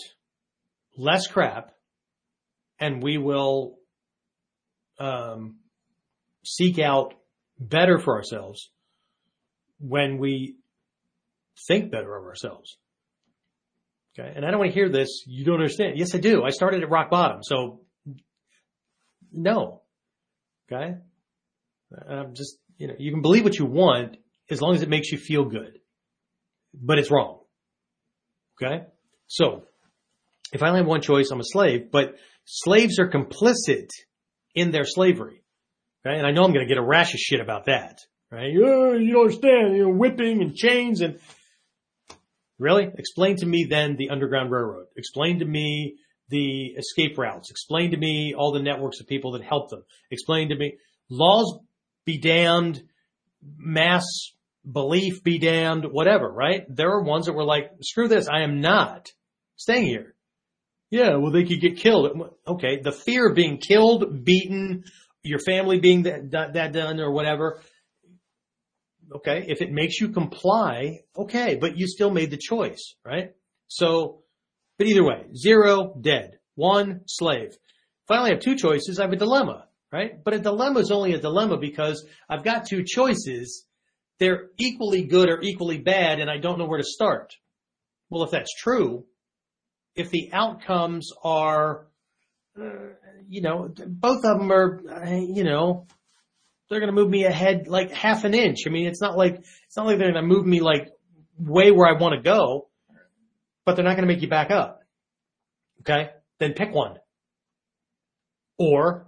less crap and we will um, seek out better for ourselves when we think better of ourselves. Okay. And I don't want to hear this. You don't understand. Yes, I do. I started at rock bottom. So no, Okay. I'm just, you know, you can believe what you want as long as it makes you feel good, but it's wrong. Okay. So if I only have one choice, I'm a slave, but slaves are complicit in their slavery. Okay. And I know I'm going to get a rash of shit about that. Right. Oh, you don't understand, you know, whipping and chains and really explain to me then the underground railroad. Explain to me the escape routes. Explain to me all the networks of people that help them. Explain to me laws be damned, mass belief be damned, whatever, right? There are ones that were like, screw this, I am not staying here. Yeah, well, they could get killed. Okay, the fear of being killed, beaten, your family being that, that, done or whatever. Okay, if it makes you comply, okay, but you still made the choice, right? So, but either way, zero, dead. One, slave. Finally, I have two choices, I have a dilemma, right? But a dilemma is only a dilemma because I've got two choices. They're equally good or equally bad and I don't know where to start. Well, if that's true, if the outcomes are, uh, you know, both of them are, uh, you know, they're going to move me ahead like half an inch. I mean, it's not like, it's not like they're going to move me like way where I want to go, but they're not going to make you back up. Okay. Then pick one. Or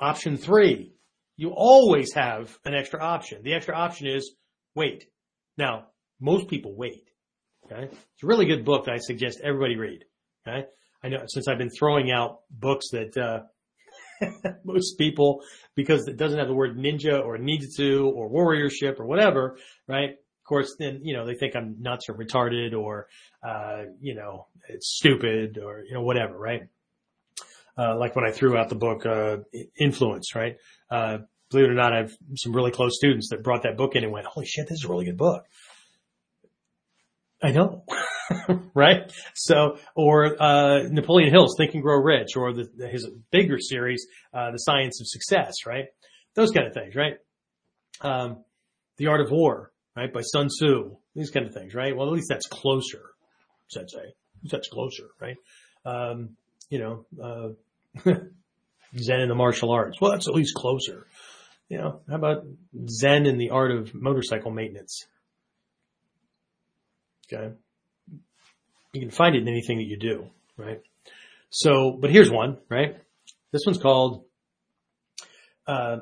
option three, you always have an extra option. The extra option is wait. Now, most people wait. Okay. It's a really good book that I suggest everybody read. Okay. I know since I've been throwing out books that, uh, most people, because it doesn't have the word ninja or ninjutsu or warriorship or whatever, right? Of course, then, you know, they think I'm nuts or retarded or, uh, you know, it's stupid or, you know, whatever, right? Uh, like when I threw out the book, uh, influence, right? Uh, believe it or not, I have some really close students that brought that book in and went, holy shit, this is a really good book. I know. right? So, or, uh, Napoleon Hill's Think and Grow Rich or the, his bigger series, uh, The Science of Success, right? Those kind of things, right? Um, The Art of War, right? By Sun Tzu, these kind of things, right? Well, at least that's closer, sensei. That's closer, right? Um, you know, uh, Zen in the martial arts. Well, that's at least closer. You know, how about Zen in the art of motorcycle maintenance? Okay. You can find it in anything that you do, right? So, but here's one, right? This one's called, uh,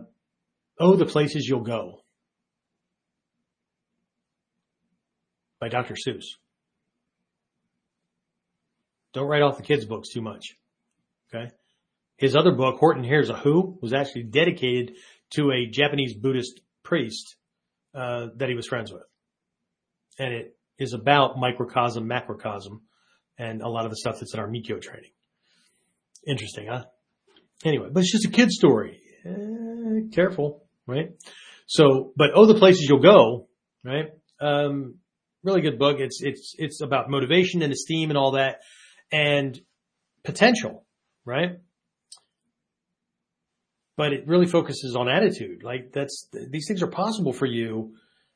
Oh, the Places You'll Go by Dr. Seuss. Don't write off the kids' books too much. Okay. His other book, Horton Hears a Who, was actually dedicated to a Japanese Buddhist priest uh, that he was friends with. And it is about microcosm, macrocosm, and a lot of the stuff that's in our Mikkyo training. Interesting, huh? Anyway, but it's just a kid story. Eh, careful, right? So, but oh, the places you'll go, right? Um, really good book. It's it's it's about motivation and esteem and all that, and potential, right? But it really focuses on attitude. Like that's these things are possible for you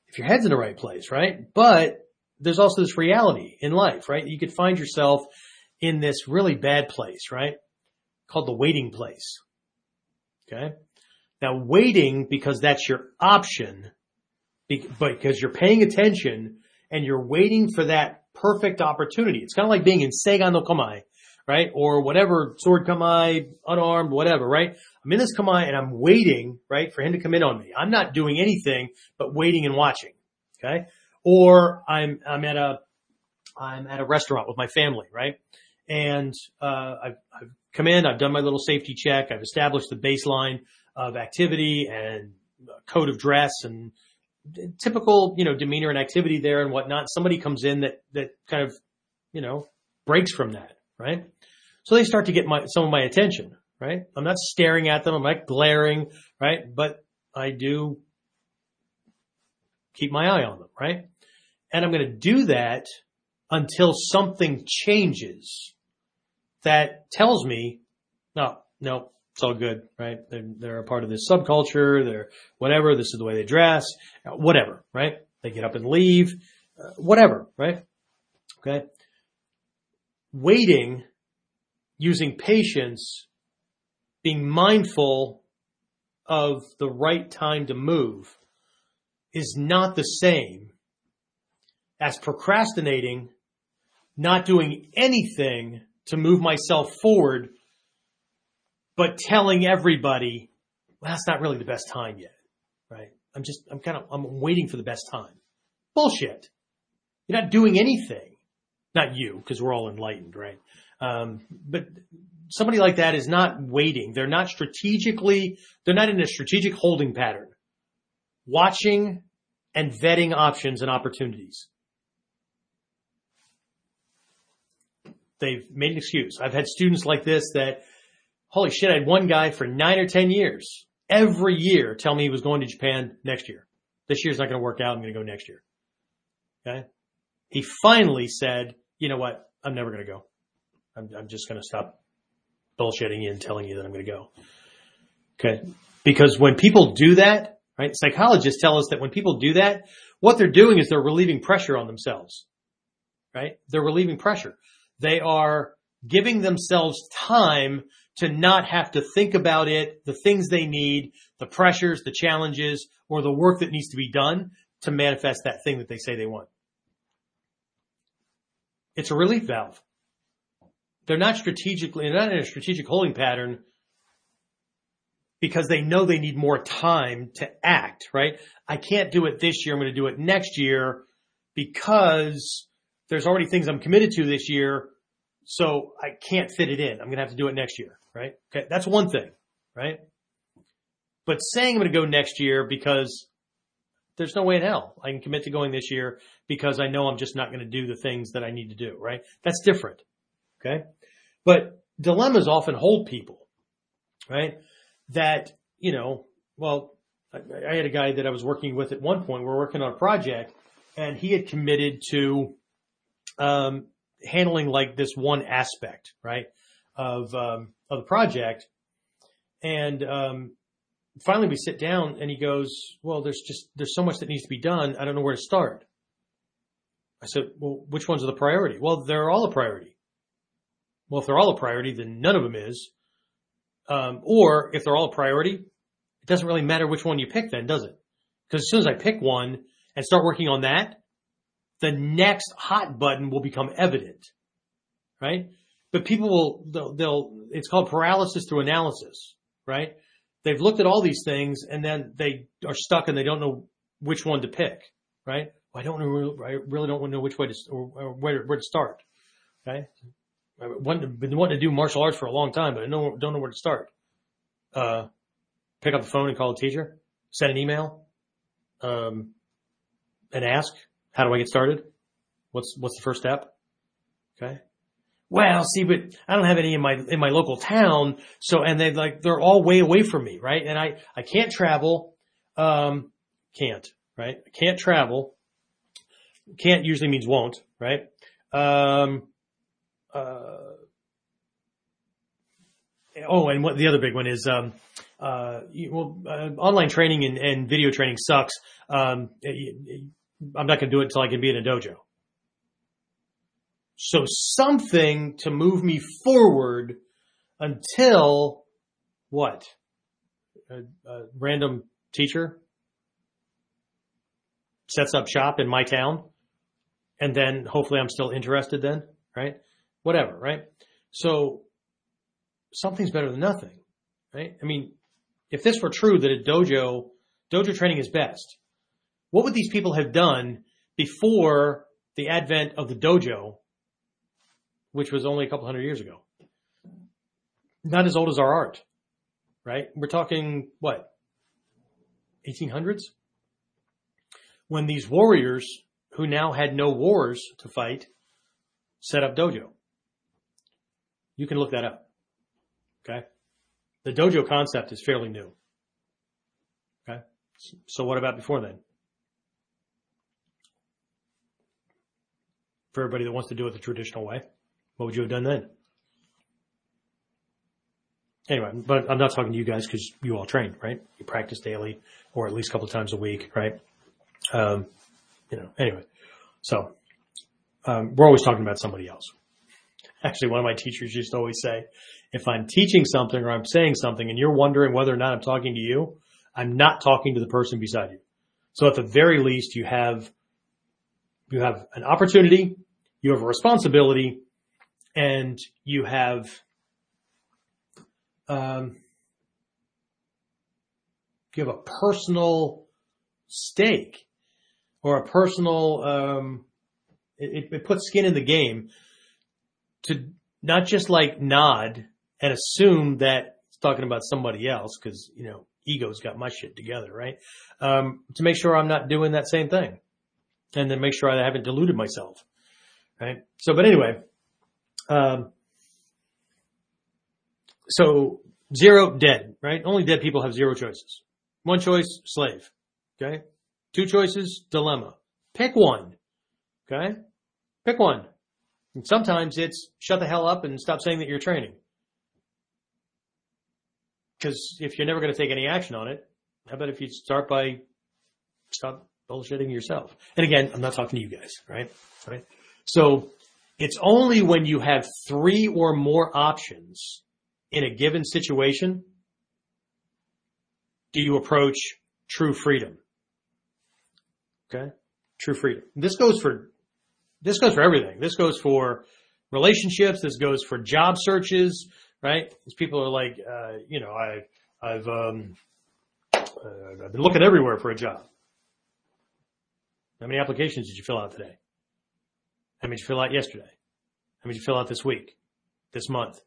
if your head's in the right place, right? But there's also this reality in life, right? You could find yourself in this really bad place, right? Called the waiting place. Okay. Now waiting because that's your option, because you're paying attention and you're waiting for that perfect opportunity. It's kind of like being in Seigan no Kamae, right? Or whatever, sword kamae, unarmed, whatever, right? I'm in this kamae and I'm waiting, right, for him to come in on me. I'm not doing anything but waiting and watching. Okay or I'm, I'm at a, I'm at a restaurant with my family, right? And, uh, I've, I've come in, I've done my little safety check, I've established the baseline of activity and code of dress and typical, you know, demeanor and activity there and whatnot. Somebody comes in that, that kind of, you know, breaks from that, right? So they start to get my, some of my attention, right? I'm not staring at them. I'm not glaring, right? But I do keep my eye on them, right? And I'm going to do that until something changes that tells me, no, no, it's all good, right? They're, they're a part of this subculture. They're whatever. This is the way they dress, whatever, right? They get up and leave, uh, whatever, right? Okay. Waiting, using patience, being mindful of the right time to move is not the same as procrastinating, not doing anything to move myself forward, but telling everybody, well, that's not really the best time yet, right? I'm just, I'm kind of, I'm waiting for the best time. Bullshit. You're not doing anything. Not you, because we're all enlightened, right? Um, but somebody like that is not waiting. They're not strategically, they're not in a strategic holding pattern. Watching and vetting options and opportunities. They've made an excuse. I've had students like this that, holy shit, I had one guy for nine or 10 years, every year tell me he was going to Japan next year. This year's not going to work out. I'm going to go next year. Okay. He finally said, you know what? I'm never going to go. I'm, I'm just going to stop bullshitting you and telling you that I'm going to go. Okay. Because when people do that, right, psychologists tell us that when people do that, what they're doing is they're relieving pressure on themselves, right? They're relieving pressure. They are giving themselves time to not have to think about it, the things they need, the pressures, the challenges, or the work that needs to be done to manifest that thing that they say they want. It's a relief valve. They're not strategically, they're not in a strategic holding pattern because they know they need more time to act, right? I can't do it this year. I'm going to do it next year because there's already things I'm committed to this year. So I can't fit it in. I'm going to have to do it next year, right? Okay. That's one thing, right? But saying I'm going to go next year because there's no way in hell I can commit to going this year because I know I'm just not going to do the things that I need to do, right? That's different. Okay. But dilemmas often hold people, right? That, you know, well, I, I had a guy that I was working with at one point. We we're working on a project and he had committed to, um, handling like this one aspect, right? Of, um, of the project. And, um, finally we sit down and he goes, well, there's just, there's so much that needs to be done. I don't know where to start. I said, well, which ones are the priority? Well, they're all a priority. Well, if they're all a priority, then none of them is. Um, or if they're all a priority, it doesn't really matter which one you pick then, does it? Because as soon as I pick one and start working on that, the next hot button will become evident, right? But people will, they'll, they'll it's called paralysis through analysis, right? They've looked at all these things and then they are stuck and they don't know which one to pick, right? I don't know, I really don't know which way to, or where, where to start. Okay. I've been wanting to do martial arts for a long time, but I don't, don't know where to start. Uh, pick up the phone and call a teacher, send an email, um, and ask, how do I get started? What's, what's the first step? Okay. Well, see, but I don't have any in my, in my local town. So, and they like, they're all way away from me, right? And I, I can't travel, um, can't, right? Can't travel. Can't usually means won't, right? Um, uh, oh, and what the other big one is, um, uh, well, uh, online training and, and, video training sucks. Um, I'm not going to do it until I can be in a dojo. So something to move me forward until what? A, a random teacher sets up shop in my town and then hopefully I'm still interested then, right? Whatever, right? So something's better than nothing, right? I mean, if this were true that a dojo, dojo training is best, what would these people have done before the advent of the dojo, which was only a couple hundred years ago? Not as old as our art, right? We're talking what? 1800s? When these warriors who now had no wars to fight, set up dojo. You can look that up. Okay. The dojo concept is fairly new. Okay. So what about before then? For everybody that wants to do it the traditional way, what would you have done then? Anyway, but I'm not talking to you guys because you all train, right? You practice daily or at least a couple times a week, right? Um, you know, anyway, so um, we're always talking about somebody else. Actually one of my teachers used to always say, if I'm teaching something or I'm saying something and you're wondering whether or not I'm talking to you, I'm not talking to the person beside you. So at the very least, you have, you have an opportunity, you have a responsibility, and you have, um, you have a personal stake or a personal, um, it, it puts skin in the game to not just like nod and assume that it's talking about somebody else because, you know, ego's got my shit together, right? Um, to make sure I'm not doing that same thing and then make sure I haven't deluded myself, right? So, but anyway, um, so zero dead, right? Only dead people have zero choices. One choice, slave. Okay. Two choices, dilemma. Pick one. Okay. Pick one. And sometimes it's shut the hell up and stop saying that you're training. Because if you're never going to take any action on it, how about if you start by stop bullshitting yourself? And again, I'm not talking to you guys, right? Right. So it's only when you have three or more options in a given situation do you approach true freedom. Okay. True freedom. This goes for, this goes for everything. This goes for relationships. This goes for job searches, right? These people are like, uh, you know, I, I've, um, uh, I've been looking everywhere for a job. How many applications did you fill out today? How many did you fill out yesterday? How many did you fill out this week, this month,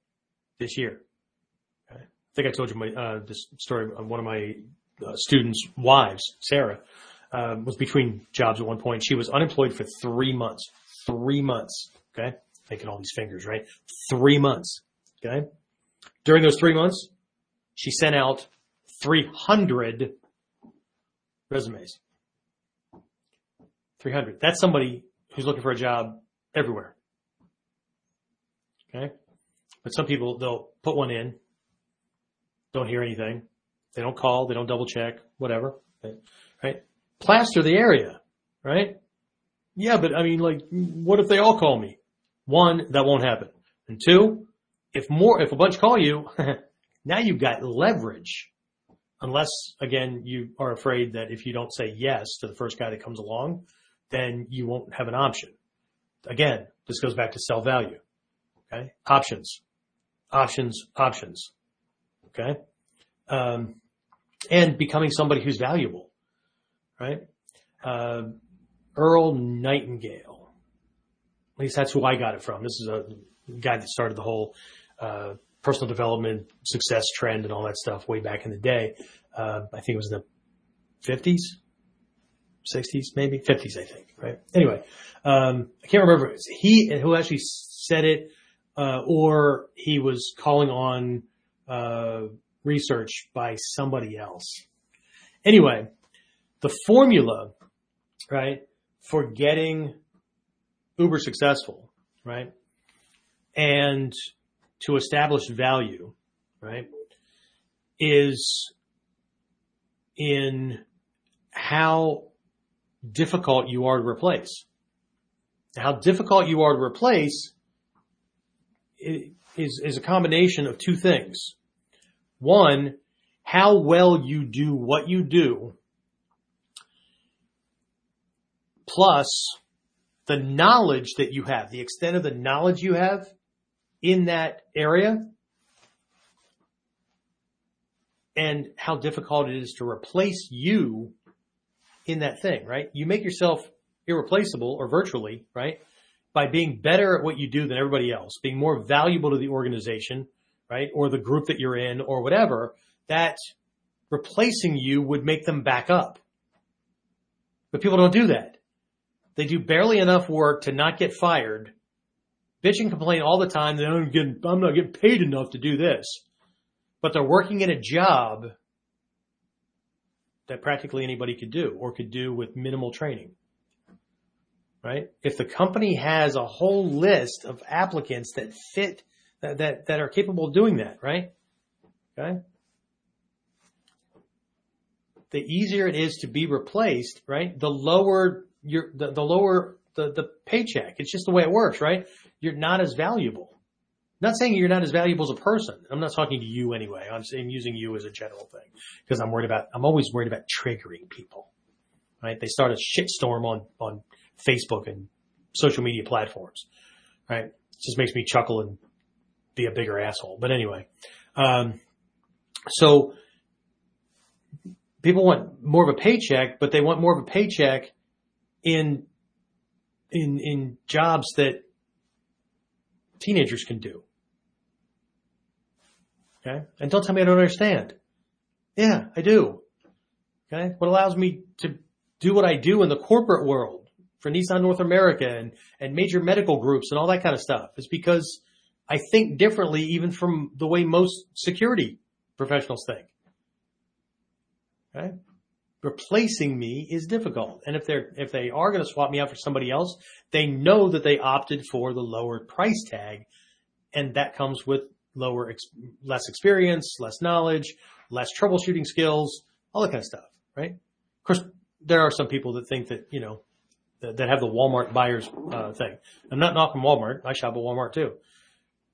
this year? Okay. I think I told you my, uh, this story of one of my uh, students' wives, Sarah, uh, was between jobs at one point. She was unemployed for three months. Three months. Okay. Making all these fingers, right? Three months. Okay. During those three months, she sent out 300 resumes. 300. That's somebody who's looking for a job everywhere. Okay. But some people, they'll put one in, don't hear anything. They don't call, they don't double check, whatever. Right? Plaster the area, right? Yeah, but I mean, like, what if they all call me? One, that won't happen. And two, if more, if a bunch call you, now you've got leverage. Unless, again, you are afraid that if you don't say yes to the first guy that comes along, then you won't have an option. Again, this goes back to self value. Okay. Options, options, options. Okay. Um, and becoming somebody who's valuable, right? Uh, Earl Nightingale. At least that's who I got it from. This is a guy that started the whole uh, personal development success trend and all that stuff way back in the day. Uh, I think it was the 50s, 60s, maybe 50s, I think. Right. Anyway, um, I can't remember. He who actually said it, uh, or he was calling on uh, research by somebody else. Anyway, the formula, right, for getting uber successful, right, and to establish value, right, is in how difficult you are to replace. How difficult you are to replace is, is a combination of two things. One, how well you do what you do, plus the knowledge that you have, the extent of the knowledge you have in that area, and how difficult it is to replace you in that thing, right? You make yourself irreplaceable or virtually, right? By being better at what you do than everybody else, being more valuable to the organization, right? Or the group that you're in or whatever, that replacing you would make them back up. But people don't do that. They do barely enough work to not get fired, bitch and complain all the time that I'm, getting, I'm not getting paid enough to do this. But they're working in a job that practically anybody could do or could do with minimal training. Right? If the company has a whole list of applicants that fit that, that, that are capable of doing that, right? Okay. The easier it is to be replaced, right? The lower your, the, the lower the, the paycheck. It's just the way it works, right? You're not as valuable. Not saying you're not as valuable as a person. I'm not talking to you anyway. I'm saying using you as a general thing because I'm worried about, I'm always worried about triggering people, right? They start a shitstorm on, on Facebook and social media platforms, right? It just makes me chuckle and be a bigger asshole. But anyway, um, so people want more of a paycheck, but they want more of a paycheck in, in, in jobs that teenagers can do. Okay. And don't tell me I don't understand. Yeah, I do. Okay. What allows me to do what I do in the corporate world for Nissan North America and, and major medical groups and all that kind of stuff is because I think differently even from the way most security professionals think. Okay. Replacing me is difficult. And if they're, if they are going to swap me out for somebody else, they know that they opted for the lower price tag and that comes with lower, less experience, less knowledge, less troubleshooting skills, all that kind of stuff, right? Of course, there are some people that think that, you know, that, that have the Walmart buyers uh, thing. I'm not knocking Walmart. I shop at Walmart too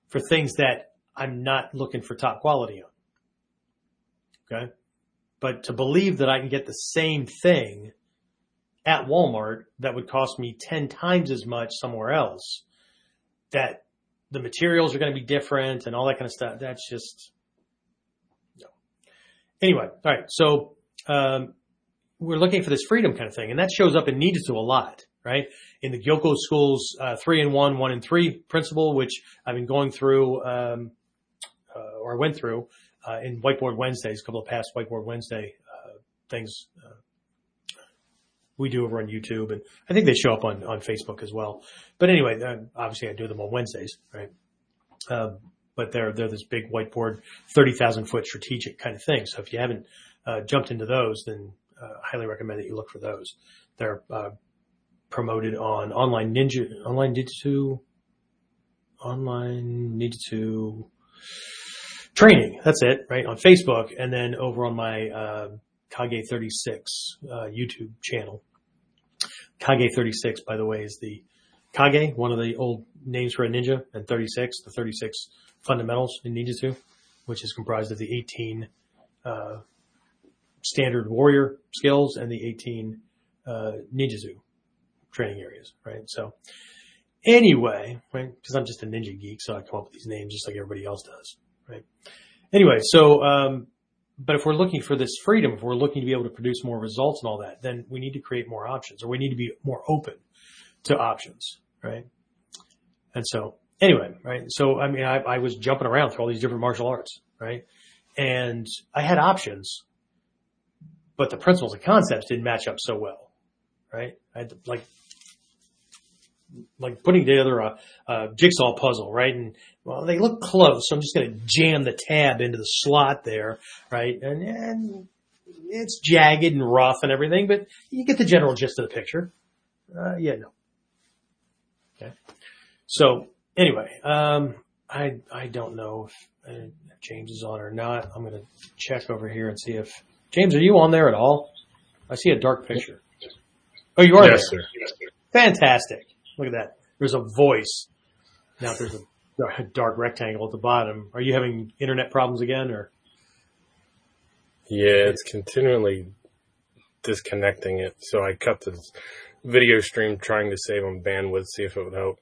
for things that I'm not looking for top quality on. Okay. But to believe that I can get the same thing at Walmart that would cost me 10 times as much somewhere else, that the materials are going to be different and all that kind of stuff. That's just, no. Anyway, all right. So, um, we're looking for this freedom kind of thing, and that shows up in Ninjutsu a lot, right? In the Gyokko schools, uh, three and one, one and three principle, which I've been going through, um, uh, or I went through, in Whiteboard Wednesdays, a couple of past Whiteboard Wednesday, uh, things, uh, we do over on YouTube and I think they show up on, on Facebook as well. But anyway, uh, obviously I do them on Wednesdays, right? Um, but they're, they're this big whiteboard, 30,000 foot strategic kind of thing. So if you haven't, uh, jumped into those, then, uh, I highly recommend that you look for those. They're, uh, promoted on online ninja, online ninjutsu, online ninjutsu training. That's it, right? On Facebook and then over on my, uh, Kage 36 uh, YouTube channel. Kage 36, by the way, is the Kage, one of the old names for a ninja, and 36, the 36 fundamentals in ninjutsu, which is comprised of the 18 uh, standard warrior skills and the 18 uh, ninjutsu training areas, right? So anyway, right, because I'm just a ninja geek, so I come up with these names just like everybody else does, right? Anyway, so um, but if we're looking for this freedom, if we're looking to be able to produce more results and all that, then we need to create more options or we need to be more open to options, right? And so anyway, right? So, I mean, I, I was jumping around through all these different martial arts, right? And I had options, but the principles and concepts didn't match up so well, right? I had to, like like putting together a, a, jigsaw puzzle, right? And well, they look close, so I'm just going to jam the tab into the slot there, right? And, and it's jagged and rough and everything, but you get the general gist of the picture. Uh, yeah, no. Okay. So anyway, um, I I don't know if, uh, if James is on or not. I'm going to check over here and see if James, are you on there at all? I see a dark picture. Oh, you are. Yes, sir. Fantastic. Look at that. There's a voice. Now there's a dark rectangle at the bottom. Are you having internet problems again or? Yeah, it's continually disconnecting it. So I cut the video stream trying to save on bandwidth, see if it would help.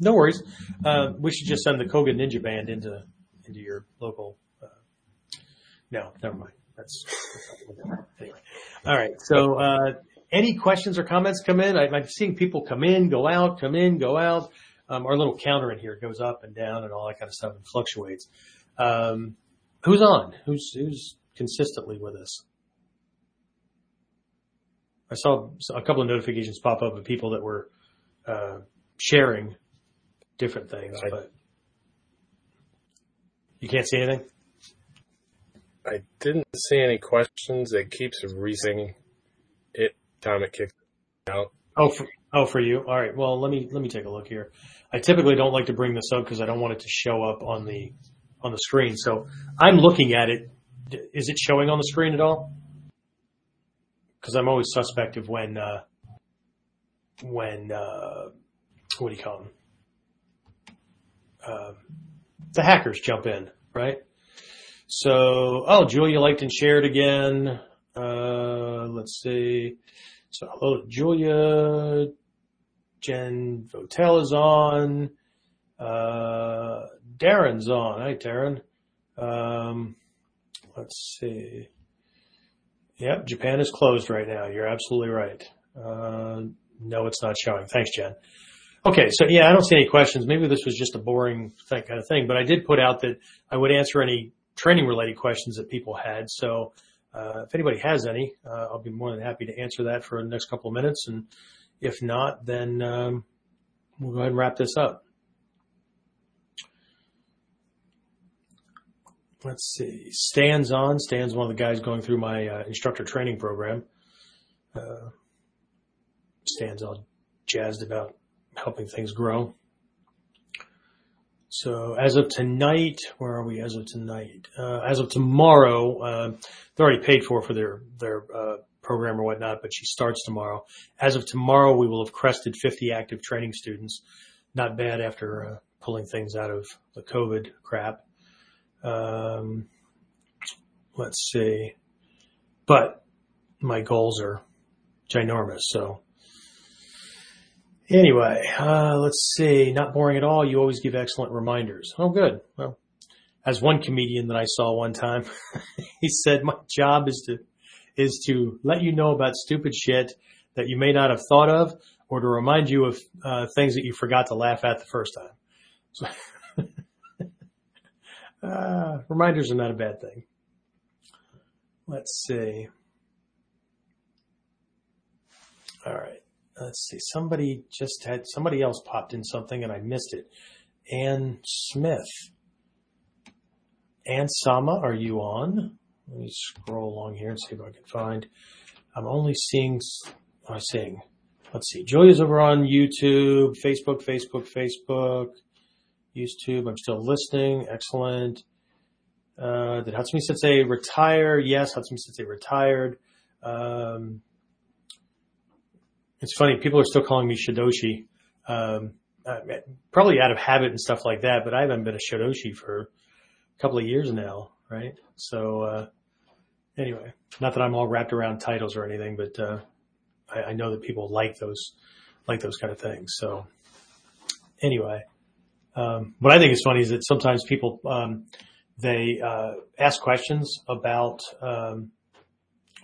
No worries. Uh, we should just send the Koga Ninja Band into into your local. Uh, no, never mind. That's, that's anyway. All right. So uh, any questions or comments come in? I, am seeing people come in, go out, come in, go out. Um, our little counter in here goes up and down and all that kind of stuff and fluctuates. Um, who's on? Who's who's consistently with us? I saw a couple of notifications pop up of people that were uh, sharing different things, I, but you can't see anything. I didn't see any questions. It keeps resetting it time it kicks out. Oh, for, oh, for you. All right. Well, let me let me take a look here. I typically don't like to bring this up because I don't want it to show up on the on the screen. So I'm looking at it. Is it showing on the screen at all? Because I'm always suspect of when uh, when uh, what do you call them? Uh, the hackers jump in, right? So, oh, Julia liked and shared again. Uh, let's see. So, hello, Julia. Jen Votel is on. Uh, Darren's on. Hi, Darren. Um, let's see. Yep, Japan is closed right now. You're absolutely right. Uh, no, it's not showing. Thanks, Jen. Okay, so yeah, I don't see any questions. Maybe this was just a boring thing, kind of thing, but I did put out that I would answer any training related questions that people had. So uh, if anybody has any, uh, I'll be more than happy to answer that for the next couple of minutes. And if not, then um, we'll go ahead and wrap this up. Let's see. Stan's on. Stan's one of the guys going through my uh, instructor training program. Uh, Stan's all jazzed about helping things grow. So as of tonight, where are we? As of tonight, uh, as of tomorrow, uh, they're already paid for for their their uh, program or whatnot, but she starts tomorrow. As of tomorrow, we will have crested 50 active training students. Not bad after uh, pulling things out of the COVID crap. Um, let's see, but my goals are ginormous, so Anyway, uh, let's see. Not boring at all. You always give excellent reminders. Oh, good. Well, as one comedian that I saw one time, he said, "My job is to is to let you know about stupid shit that you may not have thought of, or to remind you of uh, things that you forgot to laugh at the first time." So, uh, reminders are not a bad thing. Let's see. All right let's see, somebody just had, somebody else popped in something and I missed it. Ann Smith. Ann Sama, are you on? Let me scroll along here and see if I can find. I'm only seeing, I'm seeing, let's see, Julia's over on YouTube, Facebook, Facebook, Facebook, YouTube. I'm still listening. Excellent. Uh, did Hatsumi Sensei retire? Yes, Hatsumi Sensei retired. Um, it's funny. People are still calling me Shidoshi. Um, uh, probably out of habit and stuff like that, but I haven't been a Shidoshi for a couple of years now, right? So, uh, anyway, not that I'm all wrapped around titles or anything, but, uh, I, I, know that people like those, like those kind of things. So anyway, um, what I think is funny is that sometimes people, um, they, uh, ask questions about, um,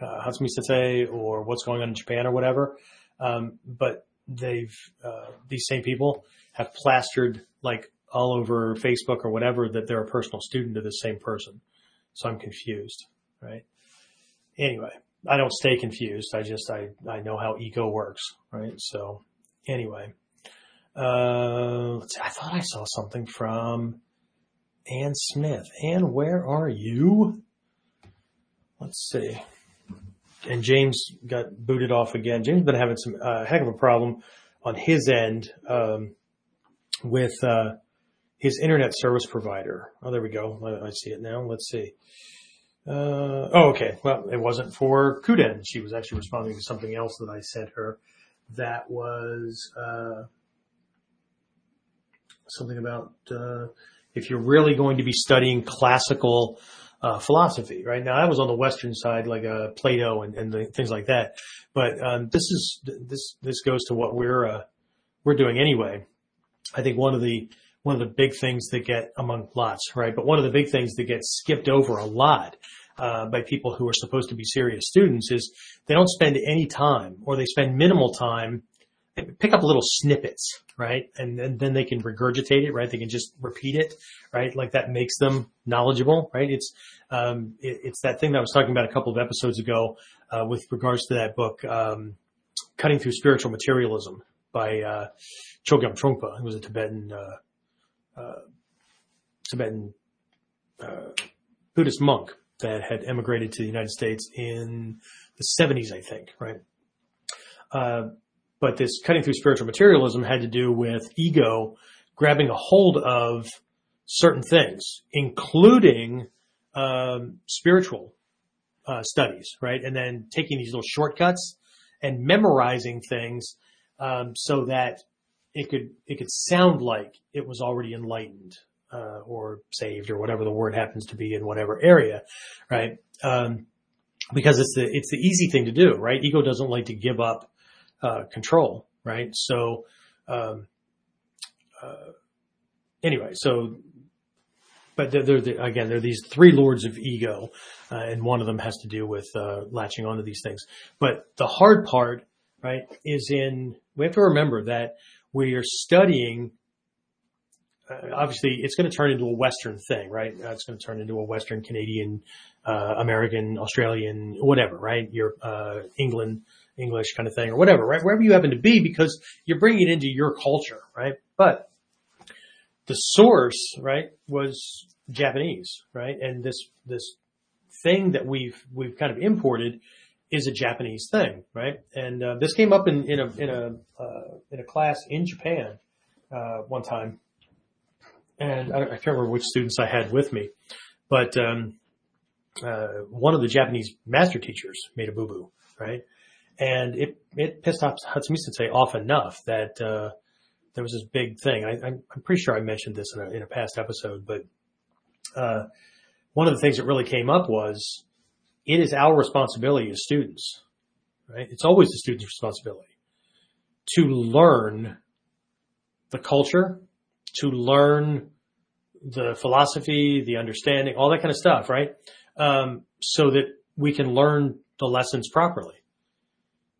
uh, Hatsumi Sensei or what's going on in Japan or whatever. Um, but they've, uh, these same people have plastered like all over Facebook or whatever that they're a personal student of the same person. So I'm confused, right? Anyway, I don't stay confused. I just, I, I know how ego works, right? So anyway, uh, let's see, I thought I saw something from Ann Smith. Ann, where are you? Let's see and James got booted off again. James been having some uh, heck of a problem on his end um, with uh, his internet service provider. Oh, there we go. I, I see it now. Let's see. Uh, oh, okay. Well, it wasn't for Kuden. She was actually responding to something else that I sent her. That was uh, something about uh, if you're really going to be studying classical uh, philosophy, right? Now I was on the Western side, like uh, Plato and, and the, things like that. But um, this is this this goes to what we're uh, we're doing anyway. I think one of the one of the big things that get among lots, right? But one of the big things that gets skipped over a lot uh, by people who are supposed to be serious students is they don't spend any time or they spend minimal time pick up little snippets, right? And, and, then they can regurgitate it, right? They can just repeat it, right? Like that makes them knowledgeable, right? It's, um, it, it's that thing that I was talking about a couple of episodes ago, uh, with regards to that book, um, Cutting Through Spiritual Materialism by, uh, Chogyam Trungpa, who was a Tibetan, uh, Tibetan, uh, Buddhist monk that had emigrated to the United States in the 70s, I think, right? Uh, but this cutting through spiritual materialism had to do with ego grabbing a hold of certain things, including um, spiritual uh, studies, right? And then taking these little shortcuts and memorizing things um, so that it could it could sound like it was already enlightened. uh, or saved or whatever the word happens to be in whatever area, right? Um, because it's the it's the easy thing to do, right? Ego doesn't like to give up uh, control, right? So um, uh, anyway, so but they're, they're the, again there are these three lords of ego, uh, and one of them has to do with uh, latching onto these things. But the hard part, right, is in we have to remember that we are studying uh, obviously it's going to turn into a Western thing, right? Uh, it's going to turn into a Western, Canadian, uh, American, Australian, whatever, right? Your uh, England, English kind of thing, or whatever, right? Wherever you happen to be, because you're bringing it into your culture, right? But the source, right, was Japanese, right? And this this thing that we've we've kind of imported is a Japanese thing, right? And uh, this came up in in a in a uh, in a class in Japan one time and I, I, can't remember which students I had with me, but um, uh, one of the Japanese master teachers made a boo boo, right? And it it pissed off Hatsumi Sensei off enough that uh, there was this big thing. I I, am pretty sure I mentioned this in a, in a past episode, but uh, one of the things that really came up was it is our responsibility as students, right? It's always the student's responsibility to learn the culture to learn the philosophy, the understanding, all that kind of stuff, right? Um, so that we can learn the lessons properly.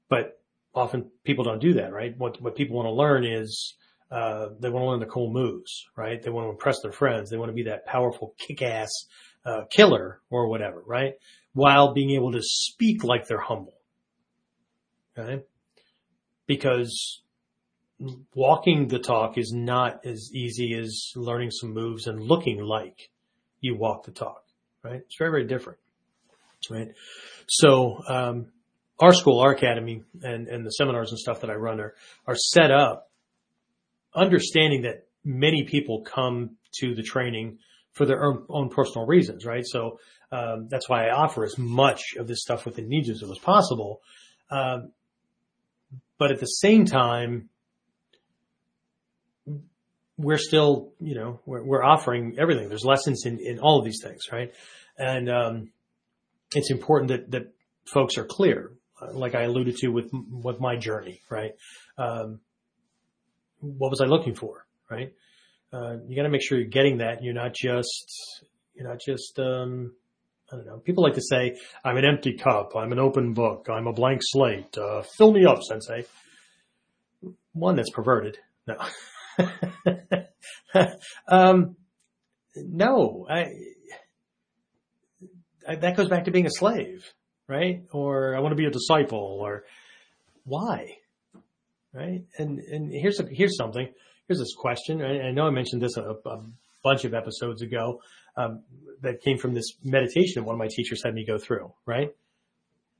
But often people don't do that, right? What, what people want to learn is, uh, they want to learn the cool moves, right? They want to impress their friends. They want to be that powerful kick-ass, uh, killer or whatever, right? While being able to speak like they're humble. Okay? Because walking the talk is not as easy as learning some moves and looking like you walk the talk, right? It's very, very different, right? So, um, our school, our academy and, and the seminars and stuff that I run are, are set up understanding that many people come to the training for their own, own personal reasons, right? So, um, that's why I offer as much of this stuff within Ninjutsu as was possible. Um, but at the same time, we're still, you know, we're, we're offering everything. There's lessons in, in all of these things, right? And, um, it's important that, that folks are clear, like I alluded to with, with my journey, right? Um, what was I looking for, right? Uh, you got to make sure you're getting that. You're not just, you're not just, um, I don't know. People like to say, I'm an empty cup. I'm an open book. I'm a blank slate. Uh, fill me up, sensei. One that's perverted. No. um, no, I, I, that goes back to being a slave, right? Or I want to be a disciple or why? Right. And, and here's a, here's something. Here's this question. I, I know I mentioned this a, a bunch of episodes ago, um, that came from this meditation one of my teachers had me go through, right?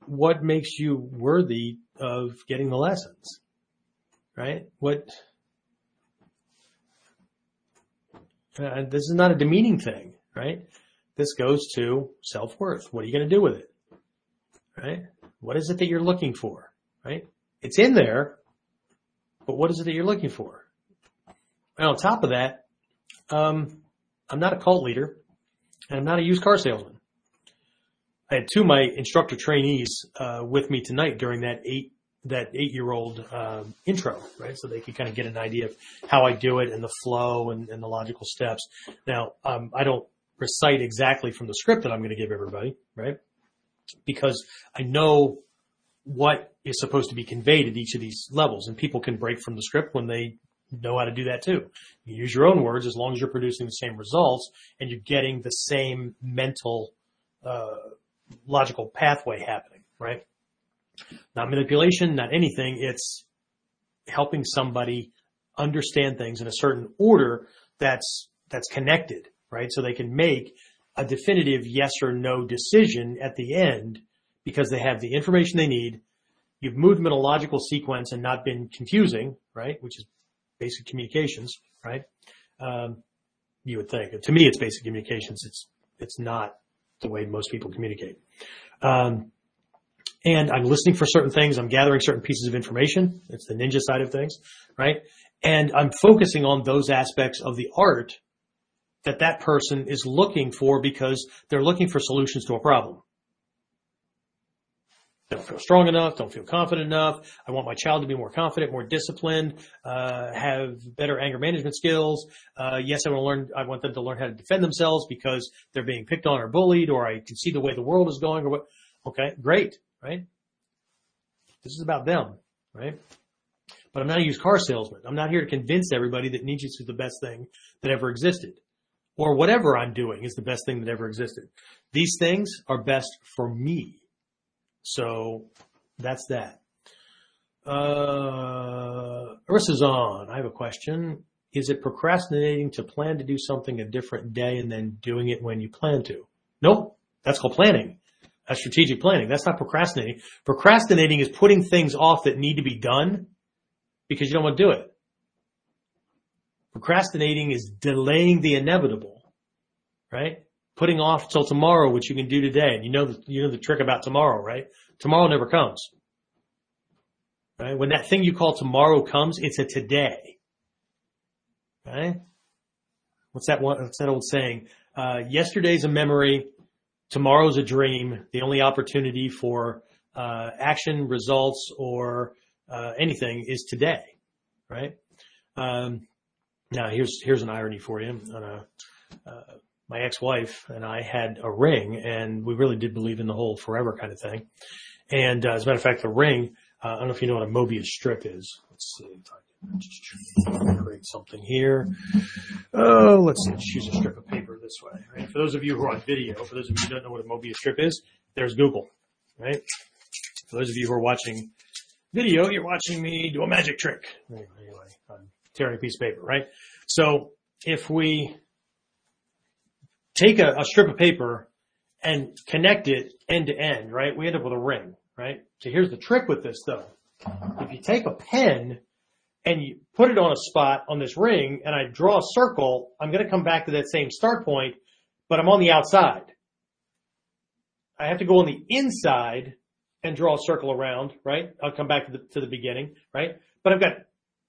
What makes you worthy of getting the lessons? Right? What, Uh, this is not a demeaning thing, right? This goes to self-worth. What are you going to do with it? Right? What is it that you're looking for? Right? It's in there, but what is it that you're looking for? And on top of that, um, I'm not a cult leader and I'm not a used car salesman. I had two of my instructor trainees uh, with me tonight during that eight that eight year old um, intro, right? So they could kind of get an idea of how I do it and the flow and, and the logical steps. Now, um, I don't recite exactly from the script that I'm going to give everybody, right? Because I know what is supposed to be conveyed at each of these levels and people can break from the script when they know how to do that too. You use your own words as long as you're producing the same results and you're getting the same mental, uh, logical pathway happening, right? Not manipulation, not anything. It's helping somebody understand things in a certain order that's, that's connected, right? So they can make a definitive yes or no decision at the end because they have the information they need. You've moved them in a logical sequence and not been confusing, right? Which is basic communications, right? Um, you would think. To me, it's basic communications. It's, it's not the way most people communicate. Um, and I'm listening for certain things. I'm gathering certain pieces of information. It's the ninja side of things, right? And I'm focusing on those aspects of the art that that person is looking for because they're looking for solutions to a problem. Don't feel strong enough, don't feel confident enough. I want my child to be more confident, more disciplined, uh, have better anger management skills. Uh, yes, I want to learn, I want them to learn how to defend themselves because they're being picked on or bullied or I can see the way the world is going or what. Okay, great, right? This is about them, right? But I'm not a used car salesman. I'm not here to convince everybody that Ninjutsu is the best thing that ever existed or whatever I'm doing is the best thing that ever existed. These things are best for me. So that's that. Uh, Ursula's on. I have a question. Is it procrastinating to plan to do something a different day and then doing it when you plan to? Nope. That's called planning. That's strategic planning. That's not procrastinating. Procrastinating is putting things off that need to be done because you don't want to do it. Procrastinating is delaying the inevitable, right? Putting off till tomorrow, which you can do today. And you know, the, you know the trick about tomorrow, right? Tomorrow never comes. Right? When that thing you call tomorrow comes, it's a today. Right? What's that one, what's that old saying? Uh, yesterday's a memory. Tomorrow's a dream. The only opportunity for, uh, action, results, or, uh, anything is today. Right? Um, now here's, here's an irony for you. On a, uh, my ex-wife and I had a ring and we really did believe in the whole forever kind of thing. And uh, as a matter of fact, the ring, uh, I don't know if you know what a Mobius strip is. Let's see if I can just create something here. Oh, let's see. Let's use a strip of paper this way. Right? For those of you who are on video, for those of you who don't know what a Mobius strip is, there's Google, right? For those of you who are watching video, you're watching me do a magic trick. Anyway, I'm tearing a piece of paper, right? So if we take a, a strip of paper and connect it end to end, right? We end up with a ring, right? So here's the trick with this though. If you take a pen and you put it on a spot on this ring and I draw a circle, I'm going to come back to that same start point, but I'm on the outside. I have to go on the inside and draw a circle around, right? I'll come back to the, to the beginning, right? But I've got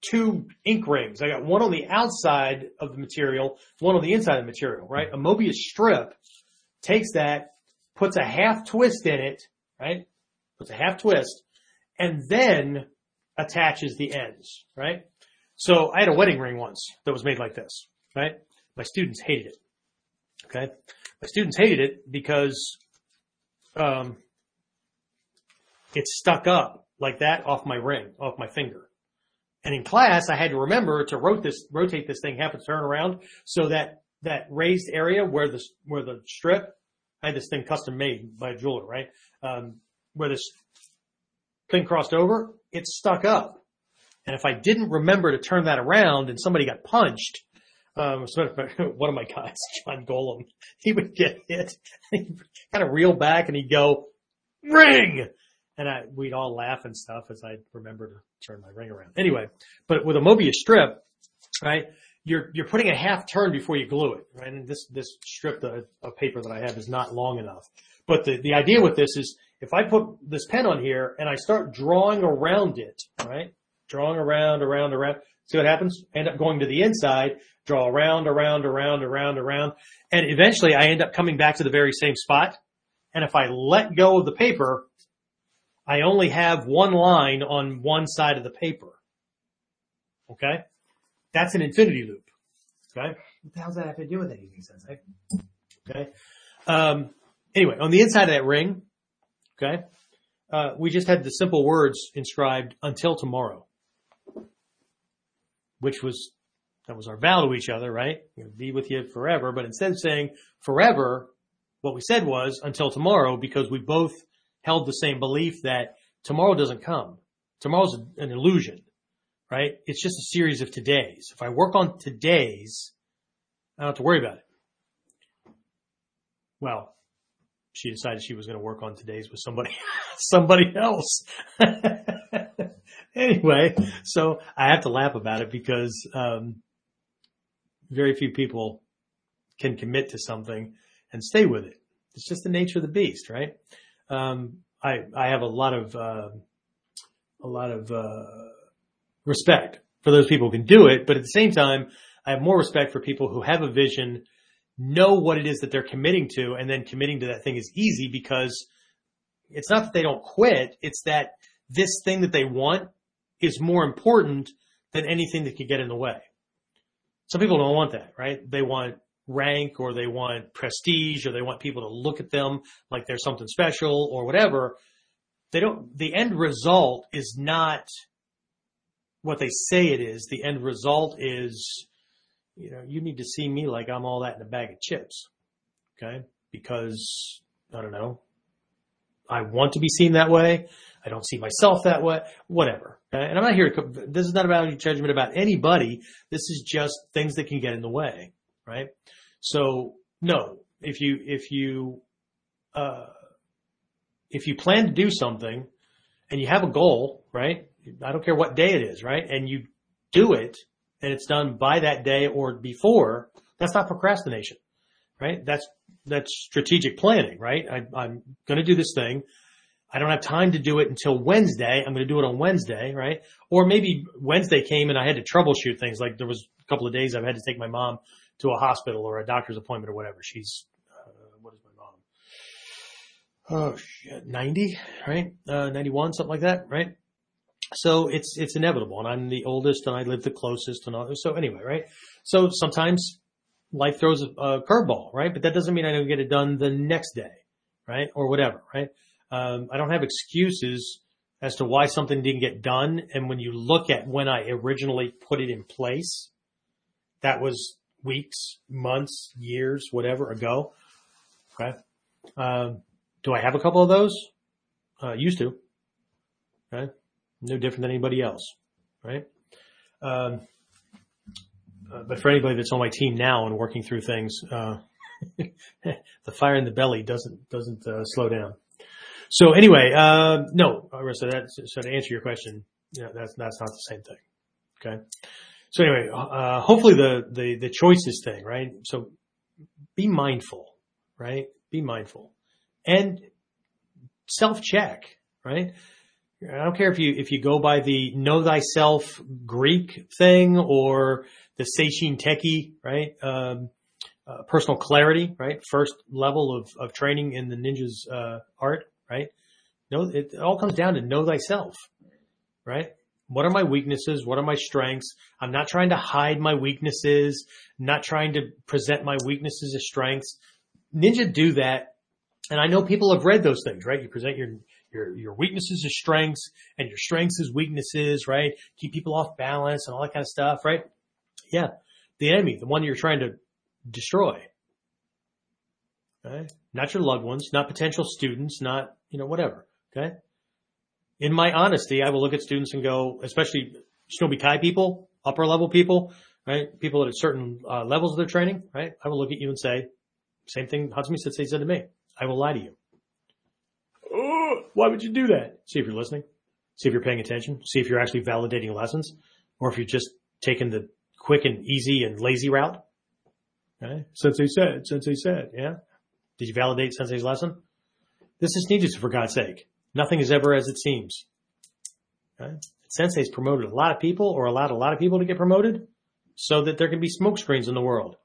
two ink rings. I got one on the outside of the material, one on the inside of the material, right? A Mobius strip takes that, puts a half twist in it, right? Puts a half twist and then attaches the ends, right? So I had a wedding ring once that was made like this, right? My students hated it. Okay. My students hated it because, um, it stuck up like that off my ring, off my finger. And in class, I had to remember to rotate this, rotate this thing half a turn around so that that raised area where the, where the strip, I had this thing custom made by a jeweler, right? Um, where this thing crossed over, it stuck up. And if I didn't remember to turn that around and somebody got punched, um, one of my guys, John Golem, he would get hit, he'd kind of reel back and he'd go, ring! And I, we'd all laugh and stuff as I remember to turn my ring around. Anyway, but with a Mobius strip, right, you're, you're putting a half turn before you glue it, right? And this, this strip of, of paper that I have is not long enough. But the, the idea with this is if I put this pen on here and I start drawing around it, right? Drawing around, around, around. See what happens? End up going to the inside, draw around, around, around, around, around. And eventually I end up coming back to the very same spot. And if I let go of the paper, I only have one line on one side of the paper. Okay? That's an infinity loop. Okay? What the hell does that have to do with anything, Sensei? Okay? Um, anyway, on the inside of that ring, okay, uh, we just had the simple words inscribed until tomorrow, which was, that was our vow to each other, right? I'm going to be with you forever. But instead of saying forever, what we said was until tomorrow because we both held the same belief that tomorrow doesn't come. Tomorrow's an illusion right? It's just a series of todays. If I work on todays, I don't have to worry about it. Well, she decided she was going to work on todays with somebody, somebody else. anyway, so I have to laugh about it because, um, very few people can commit to something and stay with it. It's just the nature of the beast, right? Um, I, I have a lot of, uh, a lot of, uh, respect for those people who can do it, but at the same time, I have more respect for people who have a vision know what it is that they're committing to and then committing to that thing is easy because it's not that they don't quit. It's that this thing that they want is more important than anything that could get in the way. Some people don't want that, right? They want rank or they want prestige or they want people to look at them like they're something special or whatever. They don't, the end result is not what they say it is. The end result is, you know, you need to see me like I'm all that in a bag of chips. Okay. Because I don't know. I want to be seen that way. I don't see myself that way, whatever. And I'm not here to, this is not about any judgment about anybody. This is just things that can get in the way, right? So no, if you, if you, uh, if you plan to do something and you have a goal, right? I don't care what day it is, right? And you do it and it's done by that day or before, that's not procrastination, right? That's, that's strategic planning, right? I, I'm going to do this thing. I don't have time to do it until Wednesday. I'm going to do it on Wednesday, right? Or maybe Wednesday came and I had to troubleshoot things. Like there was a couple of days I've had to take my mom to a hospital or a doctor's appointment or whatever. She's, uh, what is my mom? Oh shit, 90, right? Uh, 91, something like that, right? So it's, it's inevitable and I'm the oldest and I live the closest and all. So anyway, right? So sometimes life throws a, a curveball, right? But that doesn't mean I don't get it done the next day, right? Or whatever, right? Um, I don't have excuses as to why something didn't get done. And when you look at when I originally put it in place, that was weeks, months, years, whatever ago. Okay. Um, do I have a couple of those? Uh, used to. Okay. No different than anybody else. Right. Um, uh, but for anybody that's on my team now and working through things, uh, the fire in the belly doesn't, doesn't, uh, slow down. So anyway, uh, no, Arissa, that, so to answer your question, yeah, that's, that's not the same thing. Okay. So anyway, uh, hopefully the, the, the choices thing, right? So be mindful, right? Be mindful and self check, right? I don't care if you, if you go by the know thyself Greek thing or the Seishin Teki, right? Um, uh, personal clarity, right? First level of, of training in the ninja's, uh, art, right? No, it, it all comes down to know thyself, right? What are my weaknesses? What are my strengths? I'm not trying to hide my weaknesses, not trying to present my weaknesses as strengths. Ninja do that. And I know people have read those things, right? You present your, your, your weaknesses as strengths and your strengths as weaknesses, right? Keep people off balance and all that kind of stuff, right? Yeah. The enemy, the one you're trying to destroy. Okay. Not your loved ones, not potential students, not, you know, whatever. Okay. In my honesty, I will look at students and go, especially Shinobi Kai people, upper level people, right? People at certain uh, levels of their training, right? I will look at you and say, same thing Hatsumi Sensei said to me. I will lie to you. Oh, why would you do that? See if you're listening. See if you're paying attention. See if you're actually validating lessons or if you're just taking the quick and easy and lazy route. Okay. Sensei said, Sensei said, yeah. Did you validate Sensei's lesson? This is needed for God's sake. Nothing is ever as it seems. Okay? Sensei's promoted a lot of people or allowed a lot of people to get promoted so that there can be smoke screens in the world.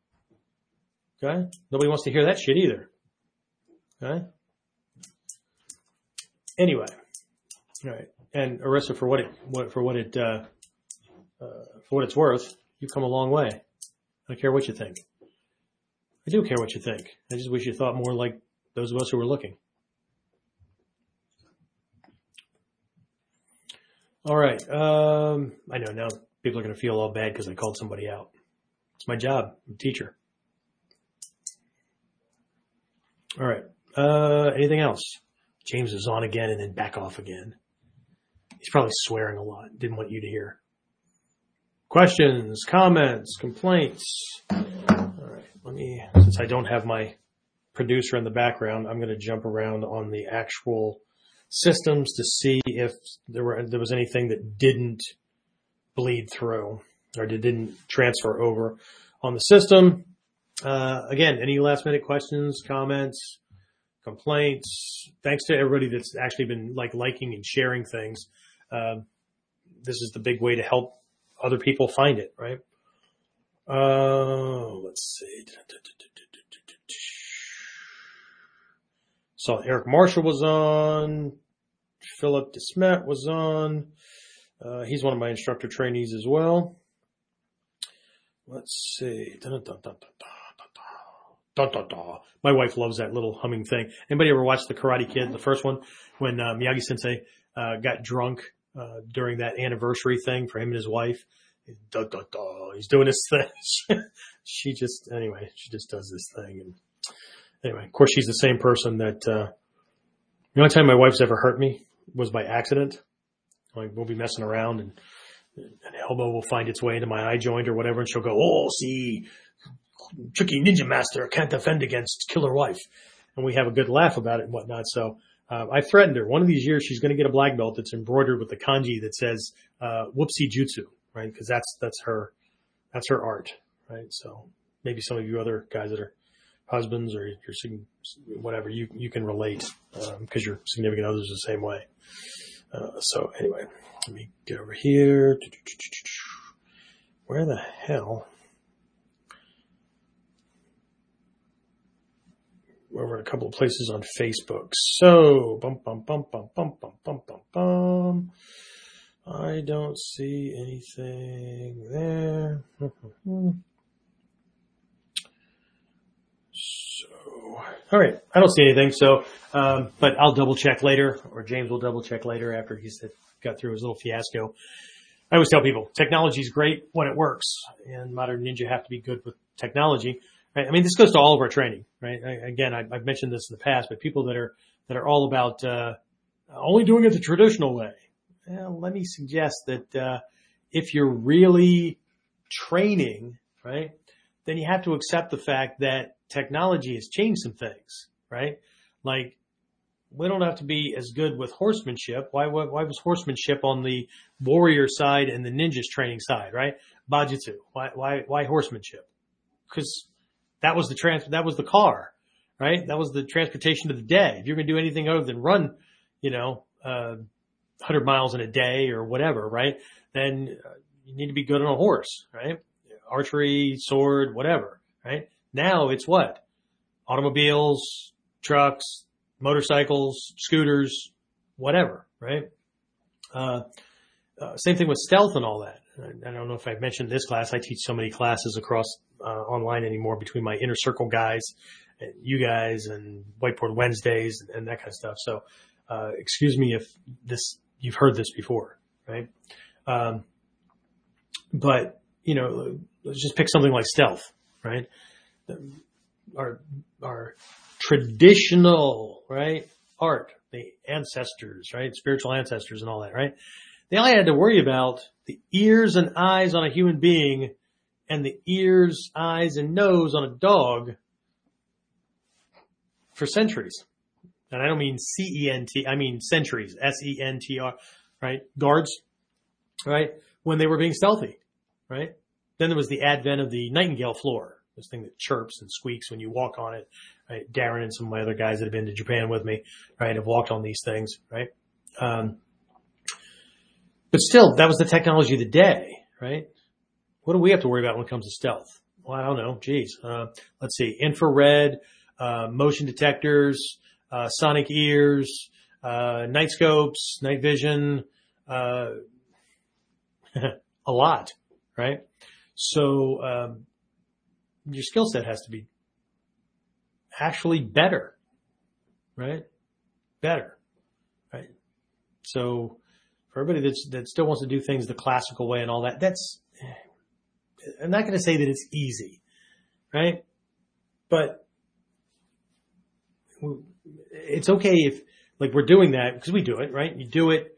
Okay? Nobody wants to hear that shit either. Okay? Anyway. All right. And Arissa, for what it, what, for what it, uh, uh, for what it's worth, you've come a long way. I don't care what you think. I do care what you think. I just wish you thought more like those of us who were looking. All right. Um, I know now people are going to feel all bad because I called somebody out. It's my job. I'm a teacher. All right. Uh, anything else? James is on again and then back off again. He's probably swearing a lot. Didn't want you to hear. Questions, comments, complaints. All right. Let me, since I don't have my producer in the background, I'm going to jump around on the actual systems to see if there were there was anything that didn't bleed through or didn't transfer over on the system. Uh, again, any last minute questions, comments, complaints? Thanks to everybody that's actually been like liking and sharing things. Uh, this is the big way to help other people find it, right? Uh, let's see. saw Eric Marshall was on. Philip Desmet was on. Uh, he's one of my instructor trainees as well. Let's see. Dun, dun, dun, dun, dun, dun. My wife loves that little humming thing. Anybody ever watch the Karate Kid, the first one, when uh, Miyagi Sensei uh, got drunk uh, during that anniversary thing for him and his wife? Dun, dun, dun. He's doing this thing. she just, anyway, she just does this thing. And anyway, of course, she's the same person that. Uh, the only time my wife's ever hurt me was by accident. Like we'll be messing around and an elbow will find its way into my eye joint or whatever, and she'll go, "Oh, see, tricky ninja master can't defend against killer wife," and we have a good laugh about it and whatnot. So uh, I threatened her. One of these years, she's going to get a black belt that's embroidered with the kanji that says uh, "Whoopsie Jutsu," right? Because that's that's her that's her art, right? So maybe some of you other guys that are husbands or your whatever you you can relate because um, your significant others the same way. Uh, so anyway, let me get over here. Where the hell? We're over a couple of places on Facebook. So bum bum bum bum bum bum bum bum bum. I don't see anything there. All right. I don't see anything. So, um, but I'll double check later, or James will double check later after he's got through his little fiasco. I always tell people technology is great when it works, and modern ninja have to be good with technology. Right? I mean, this goes to all of our training, right? I, again, I, have mentioned this in the past, but people that are that are all about uh, only doing it the traditional way. Well, let me suggest that uh, if you're really training, right, then you have to accept the fact that technology has changed some things, right? Like we don't have to be as good with horsemanship. Why, why, why was horsemanship on the warrior side and the ninjas training side, right? Bajutsu. Why, why, why horsemanship? Because that was the trans, that was the car, right? That was the transportation of the day. If you're going to do anything other than run, you know, uh, 100 miles in a day or whatever, right? Then uh, you need to be good on a horse, right? Archery, sword, whatever, right? Now it's what? Automobiles, trucks, motorcycles, scooters, whatever, right? Uh, uh, same thing with stealth and all that. I, I, don't know if I've mentioned this class. I teach so many classes across uh, online anymore between my inner circle guys and you guys and whiteboard Wednesdays and, and that kind of stuff. So, uh, excuse me if this, you've heard this before, right? Um, but you know, let's just pick something like stealth, right? Our our traditional right art, the ancestors, right, spiritual ancestors and all that, right? They only had to worry about the ears and eyes on a human being and the ears, eyes, and nose on a dog for centuries. And I don't mean C-E-N-T, I mean centuries, S-E-N-T-R, right? Guards, right? When they were being stealthy, right? Then there was the advent of the nightingale floor, this thing that chirps and squeaks when you walk on it. Right? Darren and some of my other guys that have been to Japan with me, right, have walked on these things, right? Um, but still, that was the technology of the day, right? What do we have to worry about when it comes to stealth? Well, I don't know. Geez. Uh, let's see. Infrared, uh, motion detectors, uh, sonic ears, uh, night scopes, night vision, uh, a lot, right? So, um, your skill set has to be actually better, right? Better, right? So for everybody that's, that still wants to do things the classical way and all that, that's, I'm not going to say that it's easy, right? But it's okay if, like, we're doing that because we do it, right? You do it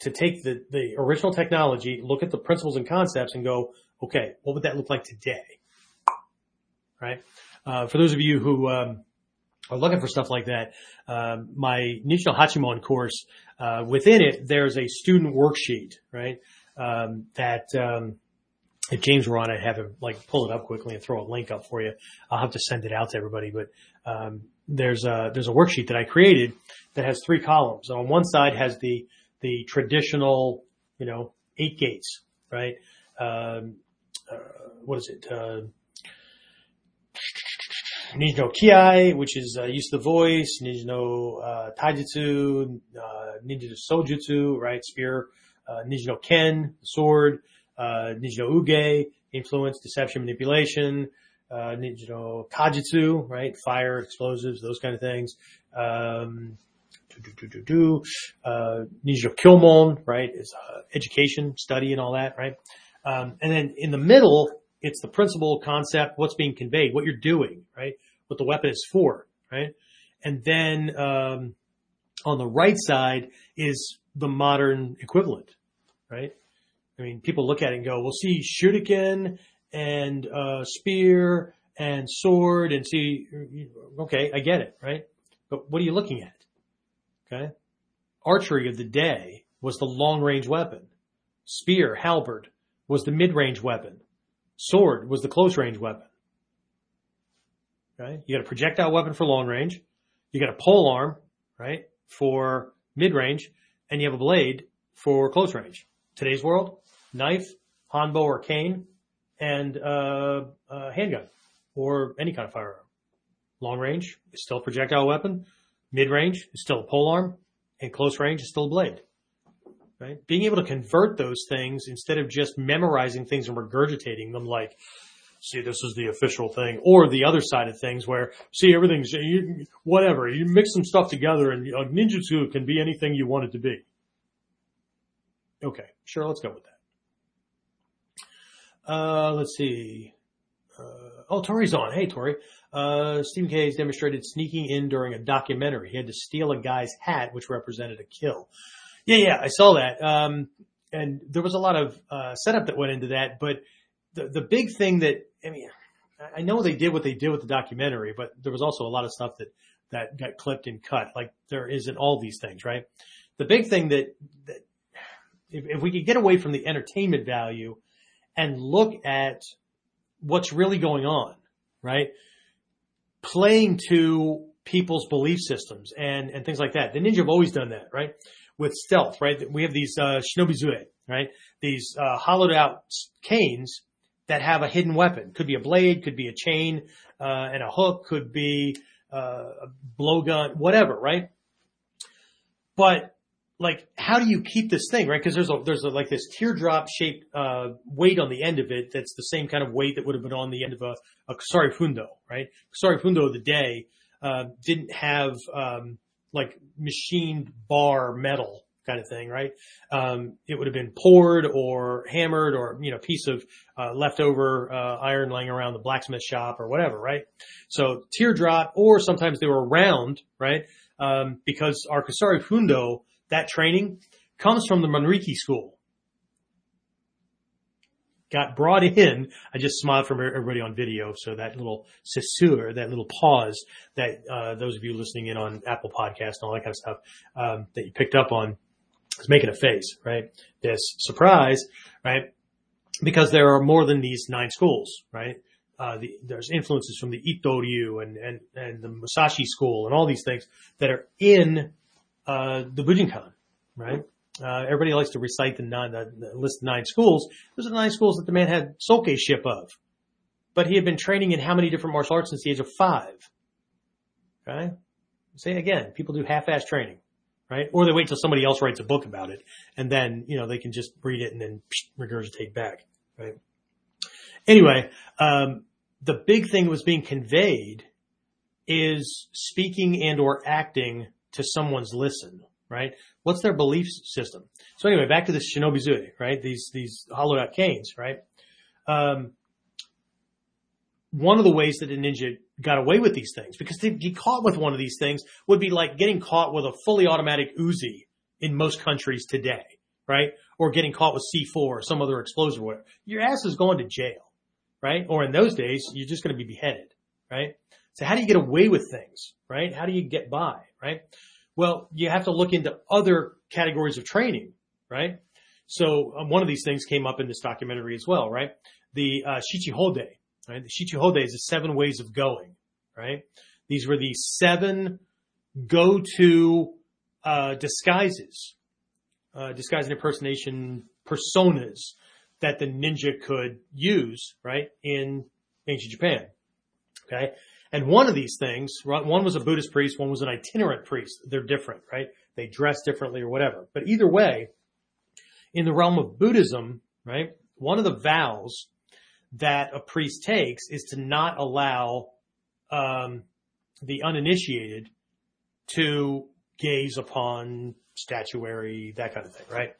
to take the, the original technology, look at the principles and concepts and go, okay, what would that look like today? Right? Uh, for those of you who um, are looking for stuff like that, uh, my Nichino Hachimon course, uh, within it, there's a student worksheet, right? Um, that um, if James were on, I'd have him like pull it up quickly and throw a link up for you. I'll have to send it out to everybody, but um, there's a there's a worksheet that I created that has three columns. On one side has the the traditional, you know, eight gates, right? Um, uh, what is it? No Kiai, which is uh, use the voice, Ninja no uh, Taijutsu, uh, no Sojutsu, right? Spear, uh, no Ken, sword, uh, no Uge, influence, deception, manipulation, uh, no Kajutsu, right? Fire, explosives, those kind of things. Um, do, do, do, do, uh, Ninja Kyomon, right? Is uh, education, study and all that, right? Um, and then in the middle, it's the principle, concept, what's being conveyed, what you're doing, right? What the weapon is for, right? And then, um, on the right side is the modern equivalent, right? I mean, people look at it and go, well, see, shuriken and, uh, spear and sword and see, okay, I get it, right? But what are you looking at? Okay. Archery of the day was the long range weapon. Spear, halberd was the mid range weapon. Sword was the close range weapon. Okay. You got a projectile weapon for long range. You got a pole arm, right, for mid range and you have a blade for close range. Today's world, knife, hanbo or cane and, uh, uh, handgun or any kind of firearm. Long range is still a projectile weapon. Mid range is still a pole arm and close range is still a blade. Right? Being able to convert those things instead of just memorizing things and regurgitating them like, see, this is the official thing, or the other side of things where, see, everything's, you, whatever, you mix some stuff together and uh, ninjutsu can be anything you want it to be. Okay, sure, let's go with that. Uh, let's see. Uh, oh, Tori's on. Hey, Tori. Uh, Stephen K. has demonstrated sneaking in during a documentary. He had to steal a guy's hat, which represented a kill. Yeah, yeah, I saw that. Um, and there was a lot of uh, setup that went into that. But the the big thing that I mean, I know they did what they did with the documentary, but there was also a lot of stuff that that got clipped and cut. Like there is in all these things, right? The big thing that that if, if we could get away from the entertainment value and look at what's really going on, right? Playing to people's belief systems and, and things like that. The ninja have always done that, right? With stealth, right? We have these, uh, shinobizue, right? These, uh, hollowed out canes that have a hidden weapon. Could be a blade, could be a chain, uh, and a hook, could be, uh, a blowgun, whatever, right? But like, how do you keep this thing, right? Cause there's a, there's a, like this teardrop shaped, uh, weight on the end of it. That's the same kind of weight that would have been on the end of a, a Kusari Fundo, right? Kusari Fundo of the day, uh, didn't have, um, like machined bar metal kind of thing, right? Um, it would have been poured or hammered or, you know, piece of, uh, leftover, uh, iron laying around the blacksmith shop or whatever, right? So teardrop or sometimes they were round, right? Um, because our Kusari Fundo, that training comes from the Manriki school. Got brought in. I just smiled from everybody on video. So that little cesure, that little pause that, uh, those of you listening in on Apple podcast and all that kind of stuff, um, that you picked up on is making a face, right? This surprise, right? Because there are more than these nine schools, right? Uh, the, there's influences from the Ito-ryu and, and, and the Musashi school and all these things that are in uh, the Bujinkan, right? Uh, everybody likes to recite the nine, the, the list of nine schools. Those are the nine schools that the man had soke ship of. But he had been training in how many different martial arts since the age of five? Okay. Say again, people do half-ass training, right? Or they wait till somebody else writes a book about it and then, you know, they can just read it and then regurgitate back, right? Anyway, um, the big thing was being conveyed is speaking and or acting to someone's listen, right? What's their belief system? So anyway, back to this shinobi right? These, these hollowed out canes, right? Um, one of the ways that a ninja got away with these things, because to be caught with one of these things would be like getting caught with a fully automatic Uzi in most countries today, right? Or getting caught with C4 or some other explosive or whatever. Your ass is going to jail, right? Or in those days, you're just going to be beheaded, right? So how do you get away with things, right? How do you get by, right? Well, you have to look into other categories of training, right? So um, one of these things came up in this documentary as well, right? The uh, Shichihode, right? The Shichihode is the seven ways of going, right? These were the seven go-to uh, disguises, uh, disguise and impersonation personas that the ninja could use, right, in ancient Japan. Okay. And one of these things, one was a Buddhist priest, one was an itinerant priest. They're different, right? They dress differently or whatever. But either way, in the realm of Buddhism, right, one of the vows that a priest takes is to not allow um, the uninitiated to gaze upon statuary, that kind of thing, right?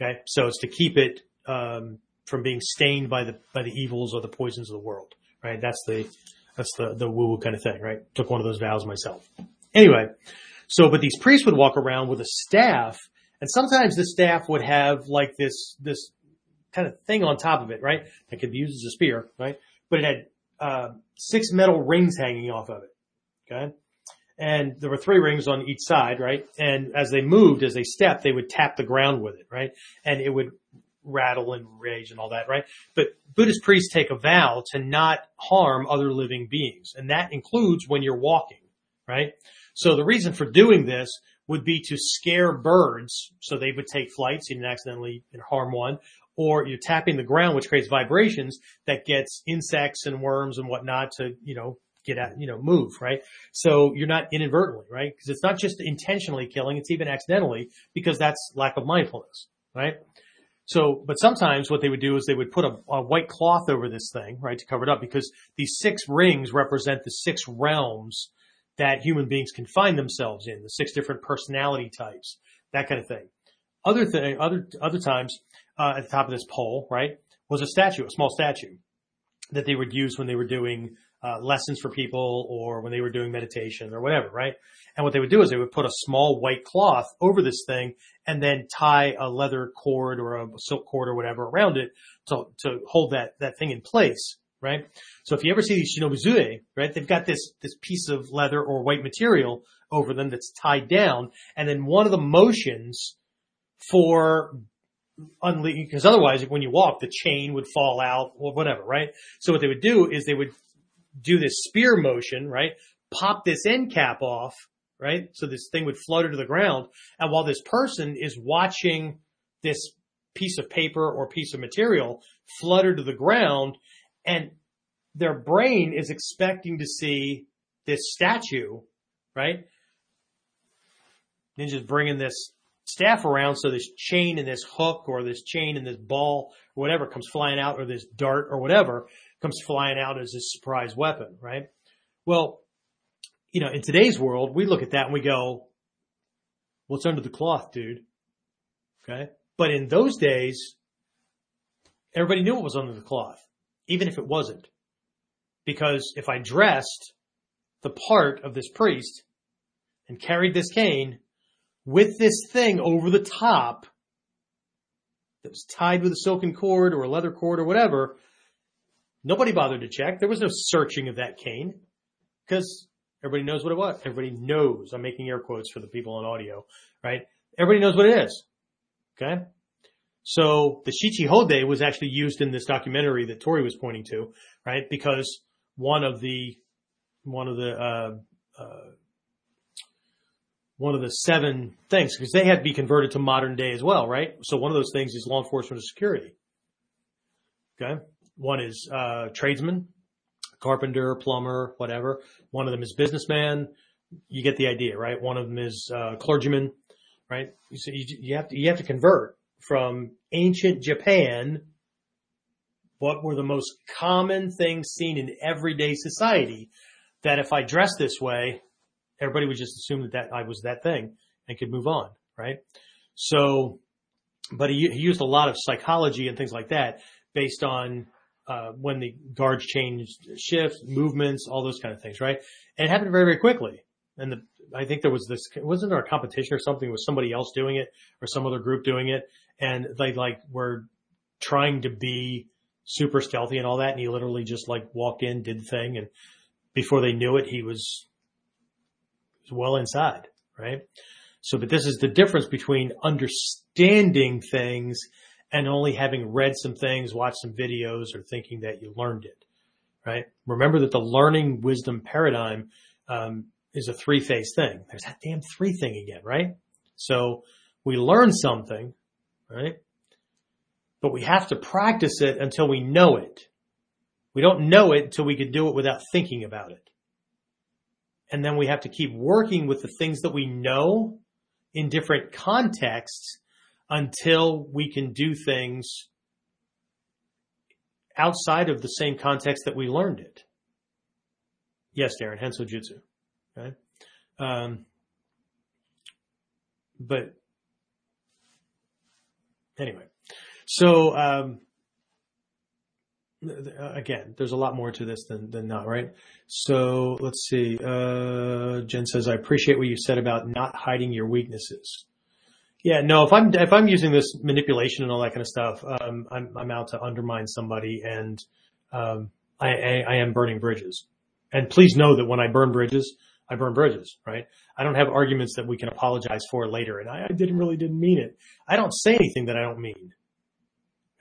Okay, so it's to keep it um, from being stained by the by the evils or the poisons of the world, right? That's the that's the the woo woo kind of thing, right? Took one of those vows myself. Anyway, so but these priests would walk around with a staff, and sometimes the staff would have like this this kind of thing on top of it, right? That could be used as a spear, right? But it had uh, six metal rings hanging off of it. Okay. And there were three rings on each side, right? And as they moved, as they stepped, they would tap the ground with it, right? And it would rattle and rage and all that, right? But Buddhist priests take a vow to not harm other living beings. And that includes when you're walking, right? So the reason for doing this would be to scare birds so they would take flight so you didn't accidentally harm one or you're tapping the ground, which creates vibrations that gets insects and worms and whatnot to, you know, get out, you know, move, right? So you're not inadvertently, right? Because it's not just intentionally killing, it's even accidentally because that's lack of mindfulness, right? So, but sometimes what they would do is they would put a, a, white cloth over this thing, right, to cover it up because these six rings represent the six realms that human beings can find themselves in, the six different personality types, that kind of thing. Other thing, other, other times, uh, at the top of this pole, right, was a statue, a small statue that they would use when they were doing uh, lessons for people or when they were doing meditation or whatever, right? And what they would do is they would put a small white cloth over this thing and then tie a leather cord or a silk cord or whatever around it to, to hold that, that thing in place, right? So if you ever see these shinobizue, right, they've got this, this piece of leather or white material over them that's tied down. And then one of the motions for unleash, because otherwise when you walk, the chain would fall out or whatever, right? So what they would do is they would do this spear motion, right? Pop this end cap off, right? So this thing would flutter to the ground. And while this person is watching this piece of paper or piece of material flutter to the ground and their brain is expecting to see this statue, right? Ninja's bringing this staff around so this chain and this hook or this chain and this ball or whatever comes flying out or this dart or whatever comes flying out as a surprise weapon, right? Well, you know, in today's world, we look at that and we go, what's under the cloth, dude? Okay. But in those days, everybody knew what was under the cloth, even if it wasn't. Because if I dressed the part of this priest and carried this cane with this thing over the top that was tied with a silken cord or a leather cord or whatever, Nobody bothered to check. There was no searching of that cane because everybody knows what it was. Everybody knows. I'm making air quotes for the people on audio, right? Everybody knows what it is. Okay. So the Shichi Hode was actually used in this documentary that Tori was pointing to, right? Because one of the, one of the, uh, uh, one of the seven things, because they had to be converted to modern day as well, right? So one of those things is law enforcement and security. Okay. One is uh, tradesman, carpenter, plumber, whatever. One of them is businessman. You get the idea, right? One of them is uh, clergyman, right? You, you, you have to you have to convert from ancient Japan. What were the most common things seen in everyday society? That if I dress this way, everybody would just assume that, that I was that thing and could move on, right? So, but he, he used a lot of psychology and things like that based on uh, when the guards changed shifts, movements, all those kind of things, right? And it happened very, very quickly. And the, I think there was this, wasn't there a competition or something with somebody else doing it or some other group doing it? And they like were trying to be super stealthy and all that. And he literally just like walked in, did the thing. And before they knew it, he was, well inside, right? So, but this is the difference between understanding things and only having read some things, watched some videos, or thinking that you learned it, right? Remember that the learning wisdom paradigm um, is a three phase thing. There's that damn three thing again, right? So we learn something, right? But we have to practice it until we know it. We don't know it until we can do it without thinking about it. And then we have to keep working with the things that we know in different contexts until we can do things outside of the same context that we learned it. Yes, Darren, Henso Jutsu. Okay. Um, but anyway, so um, again, there's a lot more to this than, than not, right? So let's see. Uh, Jen says, I appreciate what you said about not hiding your weaknesses. Yeah, no, if I'm, if I'm using this manipulation and all that kind of stuff, um, I'm, I'm out to undermine somebody and, um, I, I, I am burning bridges. And please know that when I burn bridges, I burn bridges, right? I don't have arguments that we can apologize for later. And I, I didn't really didn't mean it. I don't say anything that I don't mean.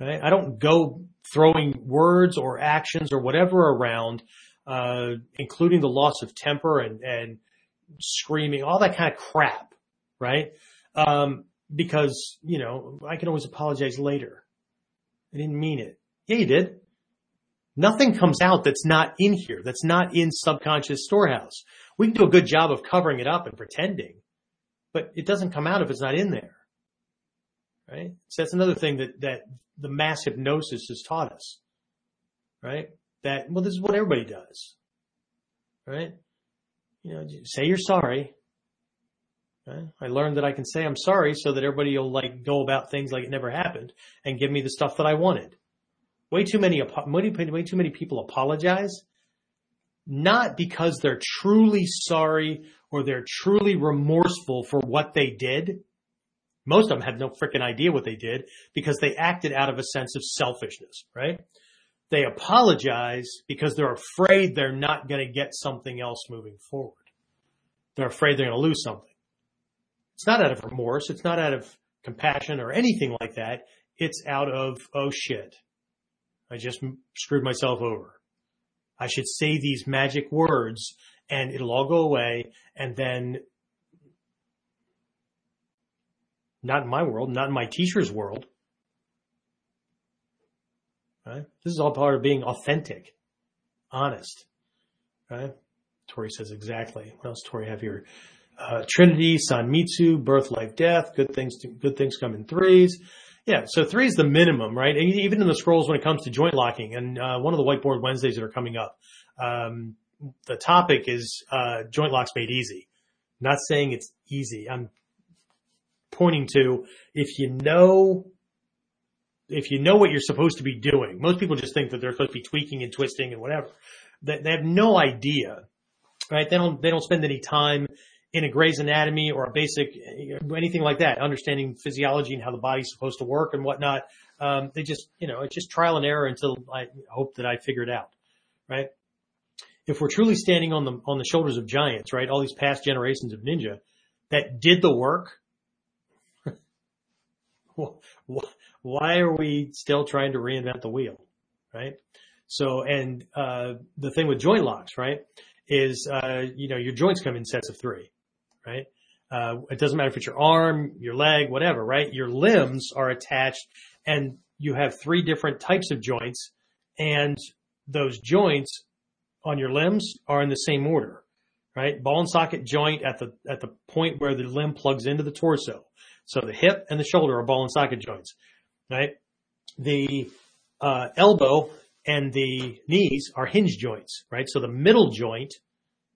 Okay? I don't go throwing words or actions or whatever around, uh, including the loss of temper and, and screaming, all that kind of crap, right? Um, because, you know, I can always apologize later. I didn't mean it. Yeah, you did. Nothing comes out that's not in here, that's not in subconscious storehouse. We can do a good job of covering it up and pretending, but it doesn't come out if it's not in there. Right? So that's another thing that, that the mass hypnosis has taught us. Right? That, well, this is what everybody does. Right? You know, say you're sorry. Right? I learned that I can say I'm sorry so that everybody will like go about things like it never happened and give me the stuff that I wanted. Way too many, way too many people apologize, not because they're truly sorry or they're truly remorseful for what they did. Most of them have no freaking idea what they did because they acted out of a sense of selfishness, right? They apologize because they're afraid they're not going to get something else moving forward. They're afraid they're going to lose something. It's not out of remorse. It's not out of compassion or anything like that. It's out of, oh shit, I just screwed myself over. I should say these magic words and it'll all go away. And then not in my world, not in my teacher's world. Right? This is all part of being authentic, honest. Right? Tori says exactly. What else Tori have here? Uh, Trinity, Sanmitsu, birth, life, death. Good things, good things come in threes. Yeah, so three is the minimum, right? And even in the scrolls when it comes to joint locking, and uh, one of the whiteboard Wednesdays that are coming up, um, the topic is uh, joint locks made easy. not saying it's easy. I'm pointing to if you know if you know what you're supposed to be doing. Most people just think that they're supposed to be tweaking and twisting and whatever. They, they have no idea, right? They don't they don't spend any time in a Gray's Anatomy or a basic anything like that, understanding physiology and how the body's supposed to work and whatnot. Um, they just, you know, it's just trial and error until I hope that I figure it out, right? If we're truly standing on the on the shoulders of giants, right, all these past generations of ninja that did the work, why are we still trying to reinvent the wheel, right? So, and uh, the thing with joint locks, right, is uh, you know your joints come in sets of three, right? Uh, it doesn't matter if it's your arm, your leg, whatever, right? Your limbs are attached and you have three different types of joints and those joints on your limbs are in the same order, right? Ball and socket joint at the, at the point where the limb plugs into the torso. So the hip and the shoulder are ball and socket joints, right? The, uh, elbow and the knees are hinge joints, right? So the middle joint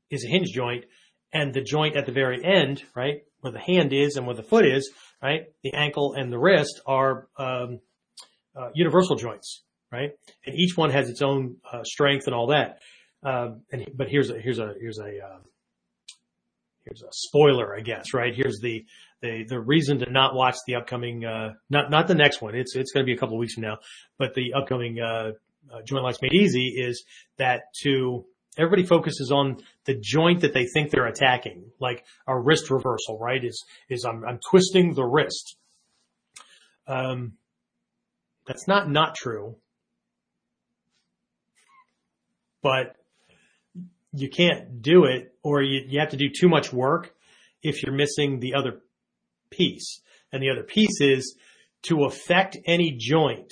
is a hinge joint and the joint at the very end, right, where the hand is and where the foot is, right, the ankle and the wrist are um, uh, universal joints, right, and each one has its own uh, strength and all that. Um, and but here's a here's a here's a uh, here's a spoiler, I guess, right? Here's the the the reason to not watch the upcoming uh, not not the next one. It's it's going to be a couple of weeks from now, but the upcoming uh, uh, Joint Locks Made Easy is that to everybody focuses on the joint that they think they're attacking, like a wrist reversal, right? Is, is I'm, I'm twisting the wrist. Um, that's not not true, but you can't do it or you, you have to do too much work if you're missing the other piece. And the other piece is to affect any joint,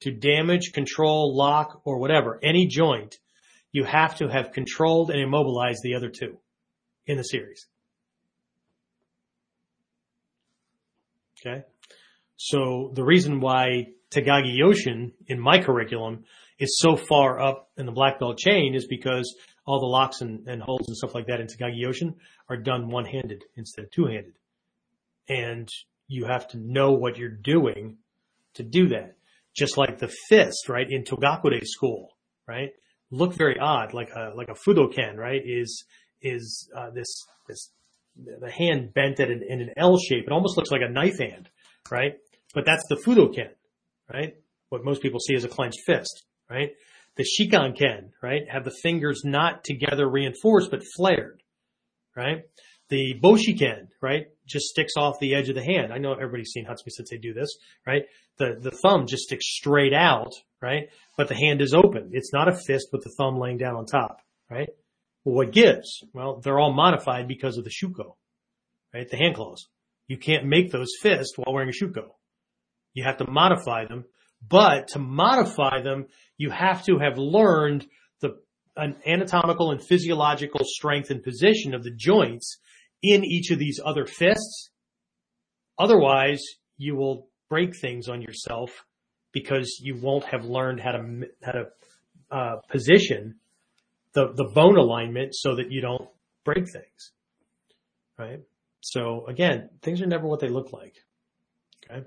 to damage, control, lock, or whatever, any joint, you have to have controlled and immobilized the other two. in the series. Okay. So the reason why Takagi Yoshin in my curriculum is so far up in the black belt chain is because all the locks and, and holds and stuff like that in Takagi Yoshin are done one handed instead of two handed. And you have to know what you're doing to do that. Just like the fist, right? In Togakure school, right? Look very odd, like a, like a Fudoken, right? Is, is, uh, this, this, the hand bent at an, in an L shape. It almost looks like a knife hand, right? But that's the Fudoken, right? What most people see as a clenched fist, right? The Shikanken, right? Have the fingers not together reinforced, but flared, right? The Boshiken, right? Just sticks off the edge of the hand. I know everybody's seen Hatsumi Sensei do this, right? The, the thumb just sticks straight out, right? But the hand is open. It's not a fist with the thumb laying down on top, right? Well, what gives? Well, they're all modified because of the shuko, right? The hand claws. You can't make those fists while wearing a shuko. You have to modify them, but to modify them, you have to have learned the an anatomical and physiological strength and position of the joints in each of these other fists. Otherwise, you will break things on yourself because you won't have learned how to how to uh, position the the bone alignment so that you don't break things. Right. So again, things are never what they look like. Okay.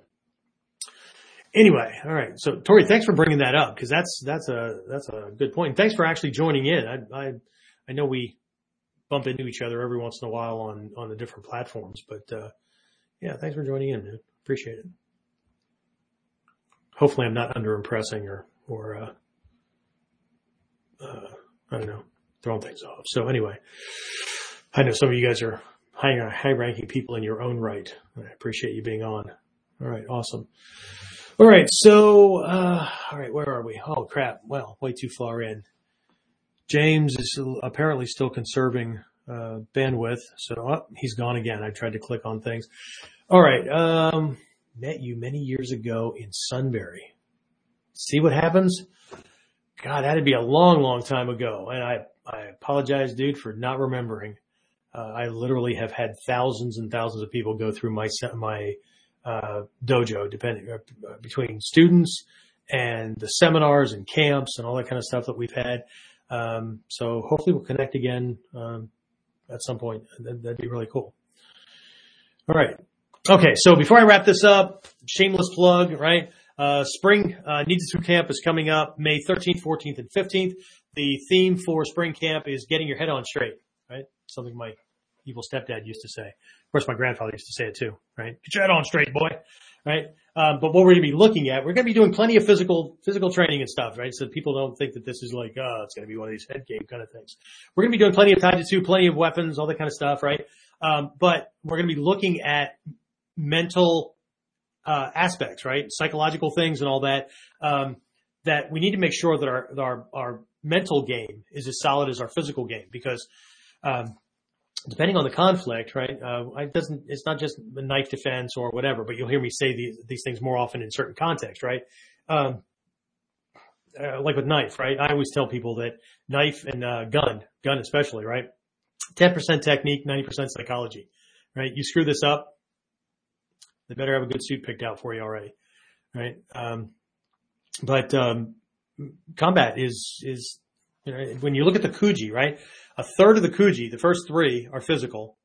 Anyway, all right. So Tori, thanks for bringing that up because that's that's a that's a good point. thanks for actually joining in. I I, I know we bump into each other every once in a while on on the different platforms. But uh, yeah, thanks for joining in, man. Appreciate it. Hopefully, I'm not under impressing or or uh, uh, I don't know throwing things off. So anyway, I know some of you guys are high high ranking people in your own right. I appreciate you being on. All right, awesome. All right, so uh, all right, where are we? Oh crap! Well, way too far in. James is apparently still conserving uh, bandwidth, so oh, he's gone again. I tried to click on things. All right, um, met you many years ago in Sunbury. See what happens? God, that'd be a long, long time ago, and I I apologize, dude, for not remembering. Uh, I literally have had thousands and thousands of people go through my my uh, dojo, depending uh, between students and the seminars and camps and all that kind of stuff that we've had. Um, so hopefully we'll connect again um, at some point. That'd, that'd be really cool. All right. Okay. So before I wrap this up, shameless plug, right? Uh, spring uh, Ninjutsu Camp is coming up May 13th, 14th, and 15th. The theme for spring camp is getting your head on straight, right? Something my evil stepdad used to say. Of course, my grandfather used to say it too, right? Get your head on straight, boy right? Um, but what we're going to be looking at, we're going to be doing plenty of physical physical training and stuff, right? So people don't think that this is like, oh, it's going to be one of these head game kind of things. We're going to be doing plenty of taijutsu, plenty of weapons, all that kind of stuff, right? Um, but we're going to be looking at mental uh, aspects, right? Psychological things and all that. Um, that we need to make sure that our our our mental game is as solid as our physical game because um, depending on the conflict, right? Uh, it doesn't, it's not just knife defense or whatever, but you'll hear me say these, these things more often in certain contexts, right? Um, uh, like with knife, right? I always tell people that knife and uh, gun, gun especially, right? 10% technique, 90% psychology, right? You screw this up, they better have a good suit picked out for you already, right? Um, but um, combat is is you know, when you look at the Kuji, right? A third of the Kuji, the first three are physical,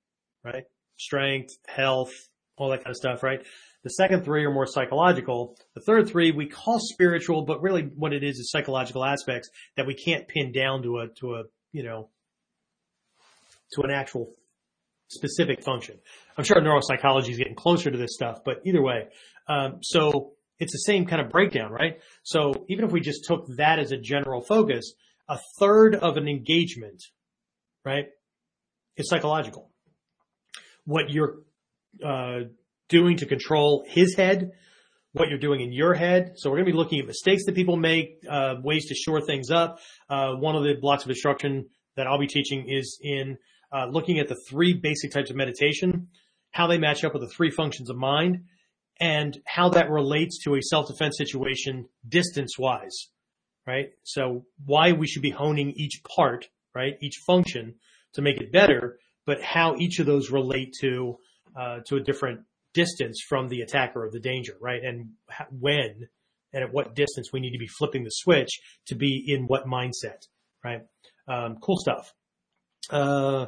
right? Strength, health, all that kind of stuff, right? The second three are more psychological. The third three we call spiritual, but really what it is is psychological aspects that we can't pin down to a, to a, you know, to an actual specific function. I'm sure neuropsychology is getting closer to this stuff, but either way, um, so it's the same kind of breakdown, right? So even if we just took that as a general focus, a third of an engagement right? It's psychological. What you're uh, doing to control his head, what you're doing in your head. So we're going to be looking at mistakes that people make, uh, ways to shore things up. Uh, one of the blocks of instruction that I'll be teaching is in uh, looking at the three basic types of meditation, how they match up with the three functions of mind, and how that relates to a self-defense situation distance-wise, right? So why we should be honing each part right? Each function to make it better but how each of those relate to uh, to a different distance from the attacker of the danger, right? And when and at what distance we need to be flipping the switch to be in what mindset, right? Um, cool stuff. Uh,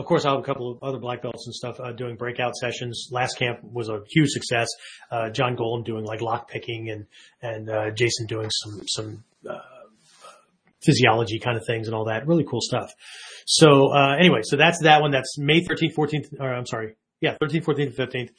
of course, I have a couple of other black belts and stuff uh, doing breakout sessions. Last camp was a huge success. Uh, John Golem doing like lock picking and and uh, Jason doing some some uh, physiology kind of things and all that. Really cool stuff. So uh, anyway, so that's that one. That's May 13th, 14th, or I'm sorry, yeah, 13th, 14th, 15th.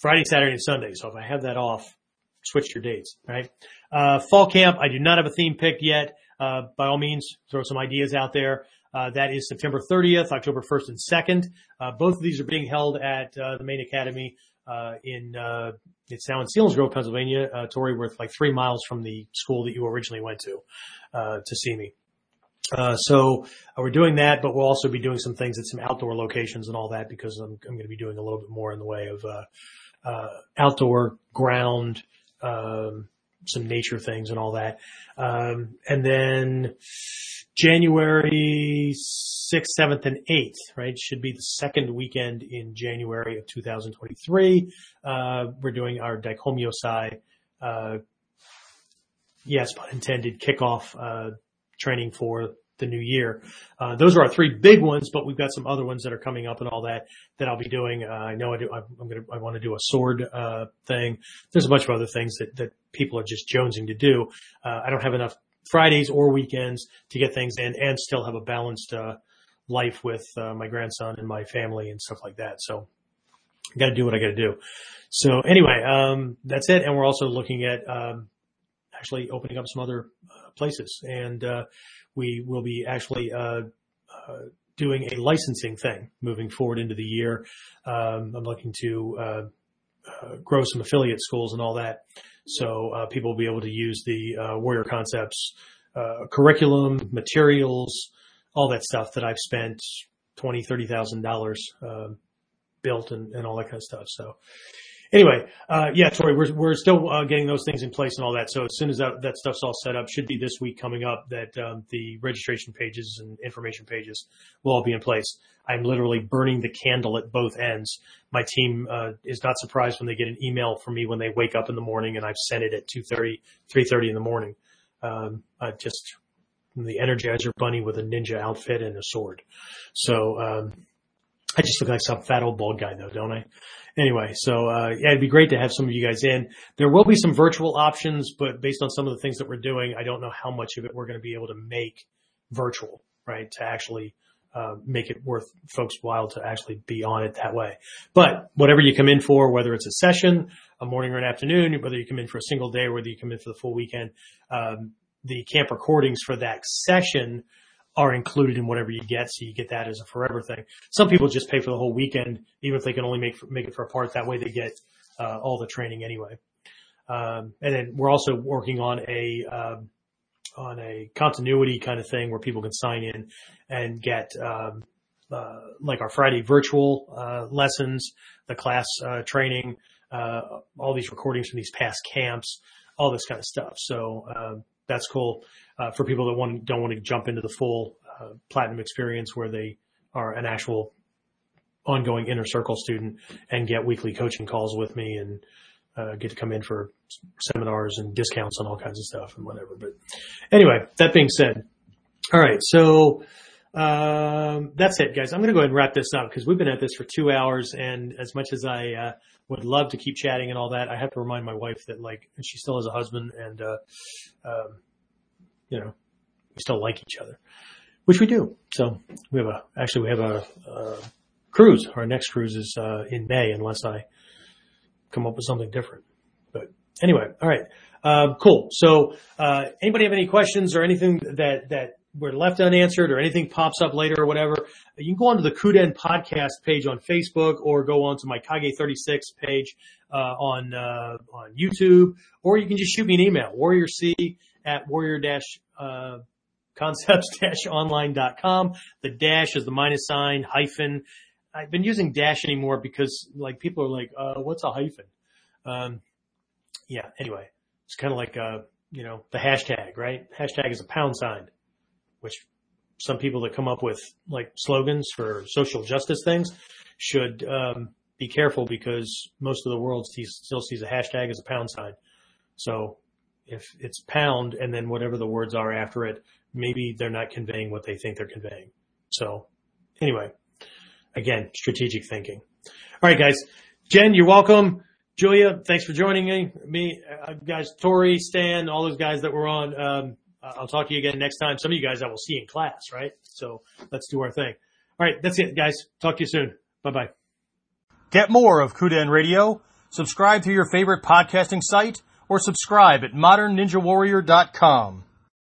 Friday, Saturday, and Sunday. So if I have that off, switch your dates, right? Uh, fall camp, I do not have a theme picked yet. Uh, by all means, throw some ideas out there. Uh, that is September 30th, October 1st and 2nd. Uh, both of these are being held at uh, the main academy uh, in uh, it's now in Selinsgrove, Pennsylvania. Uh, Tori, like three miles from the school that you originally went to to see me. so we're doing that, but we'll also be doing some things at some outdoor locations and all that because I'm, I'm going to be doing a little bit more in the way of outdoor ground um, some nature things and all that. Um, and then January 6th, 7th, and 8th, right? Should be the second weekend in January of 2023. Uh, we're doing our Daikomyosai, uh, yes, but intended kickoff, uh, training for the new year. Uh, those are our three big ones, but we've got some other ones that are coming up and all that that I'll be doing. Uh, I know I do. I'm going to. I want to do a sword uh, thing. There's a bunch of other things that that people are just jonesing to do. Uh, I don't have enough Fridays or weekends to get things in and still have a balanced uh, life with uh, my grandson and my family and stuff like that. So I got to do what I got to do. So anyway, um, that's it. And we're also looking at um, actually opening up some other places and we will be actually uh, uh, doing a licensing thing moving forward into the year. Um, I'm looking to uh, Uh, grow some affiliate schools and all that. So uh, people will be able to use the uh, Warrior Concepts curriculum, materials, all that stuff that I've spent twenty, thirty thousand dollars built and, and all that kind of stuff. So anyway, uh, yeah, Tori, we're, we're still uh, getting those things in place and all that. So as soon as that, that stuff's all set up, should be this week coming up that um, the registration pages and information pages will all be in place. I'm literally burning the candle at both ends. My team uh, is not surprised when they get an email from me when they wake up in the morning and I've sent it at 2.30, 3.30 in the morning. Um, I just the Energizer bunny with a ninja outfit and a sword. So um, I just look like some fat old bald guy though, don't I? Anyway, so uh, yeah, it'd be great to have some of you guys in. There will be some virtual options, but based on some of the things that we're doing, I don't know how much of it we're going to be able to make virtual, right? To actually uh, make it worth folks' while to actually be on it that way. But whatever you come in for, whether it's a session, a morning or an afternoon, whether you come in for a single day, or whether you come in for the full weekend, um, the camp recordings for that session are included in whatever you get. So you get that as a forever thing. Some people just pay for the whole weekend, even if they can only make, make it for a part. That way they get, uh, all the training anyway. Um, and then we're also working on a, um, on a continuity kind of thing where people can sign in and get, um, uh, like our Friday virtual, uh, lessons, the class, uh, training, uh, all these recordings from these past camps, all this kind of stuff. So, um, that's cool uh, for people that want don't want to jump into the full uh, platinum experience where they are an actual ongoing inner circle student and get weekly coaching calls with me and uh, get to come in for seminars and discounts on all kinds of stuff and whatever. But anyway, that being said, all right, so um, that's it, guys. I'm going to go ahead and wrap this up because we've been at this for two hours, and as much as I uh, would love to keep chatting and all that, I have to remind my wife that like she still has a husband, and uh, um, you know, we still like each other, which we do. So we have a, actually we have a, a cruise. Our next cruise is, uh, in May unless I come up with something different. But anyway, all right. Um, cool. So, uh, anybody have any questions or anything that, that were left unanswered or anything pops up later or whatever, you can go onto the Kuden podcast page on Facebook or go onto my Kage 36 page, uh, on, uh, on YouTube, or you can just shoot me an email, warrior c at warrior dash, uh. The dash is the minus sign hyphen. I've been using dash anymore because like people are like, uh, what's a hyphen? Um, yeah, anyway, it's kind of like, uh, you know, the hashtag, right? Hashtag is a pound sign, which some people that come up with like slogans for social justice things should um, be careful because most of the world sees, still sees a hashtag as a pound sign. So if it's pound and then whatever the words are after it, maybe they're not conveying what they think they're conveying. So anyway, again, strategic thinking. All right, guys. Jen, you're welcome. Julia, thanks for joining me. Me, uh, guys, Tori, Stan, all those guys that were on. Um, I'll talk to you again next time. Some of you guys I will see in class, right? So let's do our thing. All right, that's it, guys. Talk to you soon. Bye bye. Get more of Kuden Radio. Subscribe to your favorite podcasting site or subscribe at modernninjawarrior.com.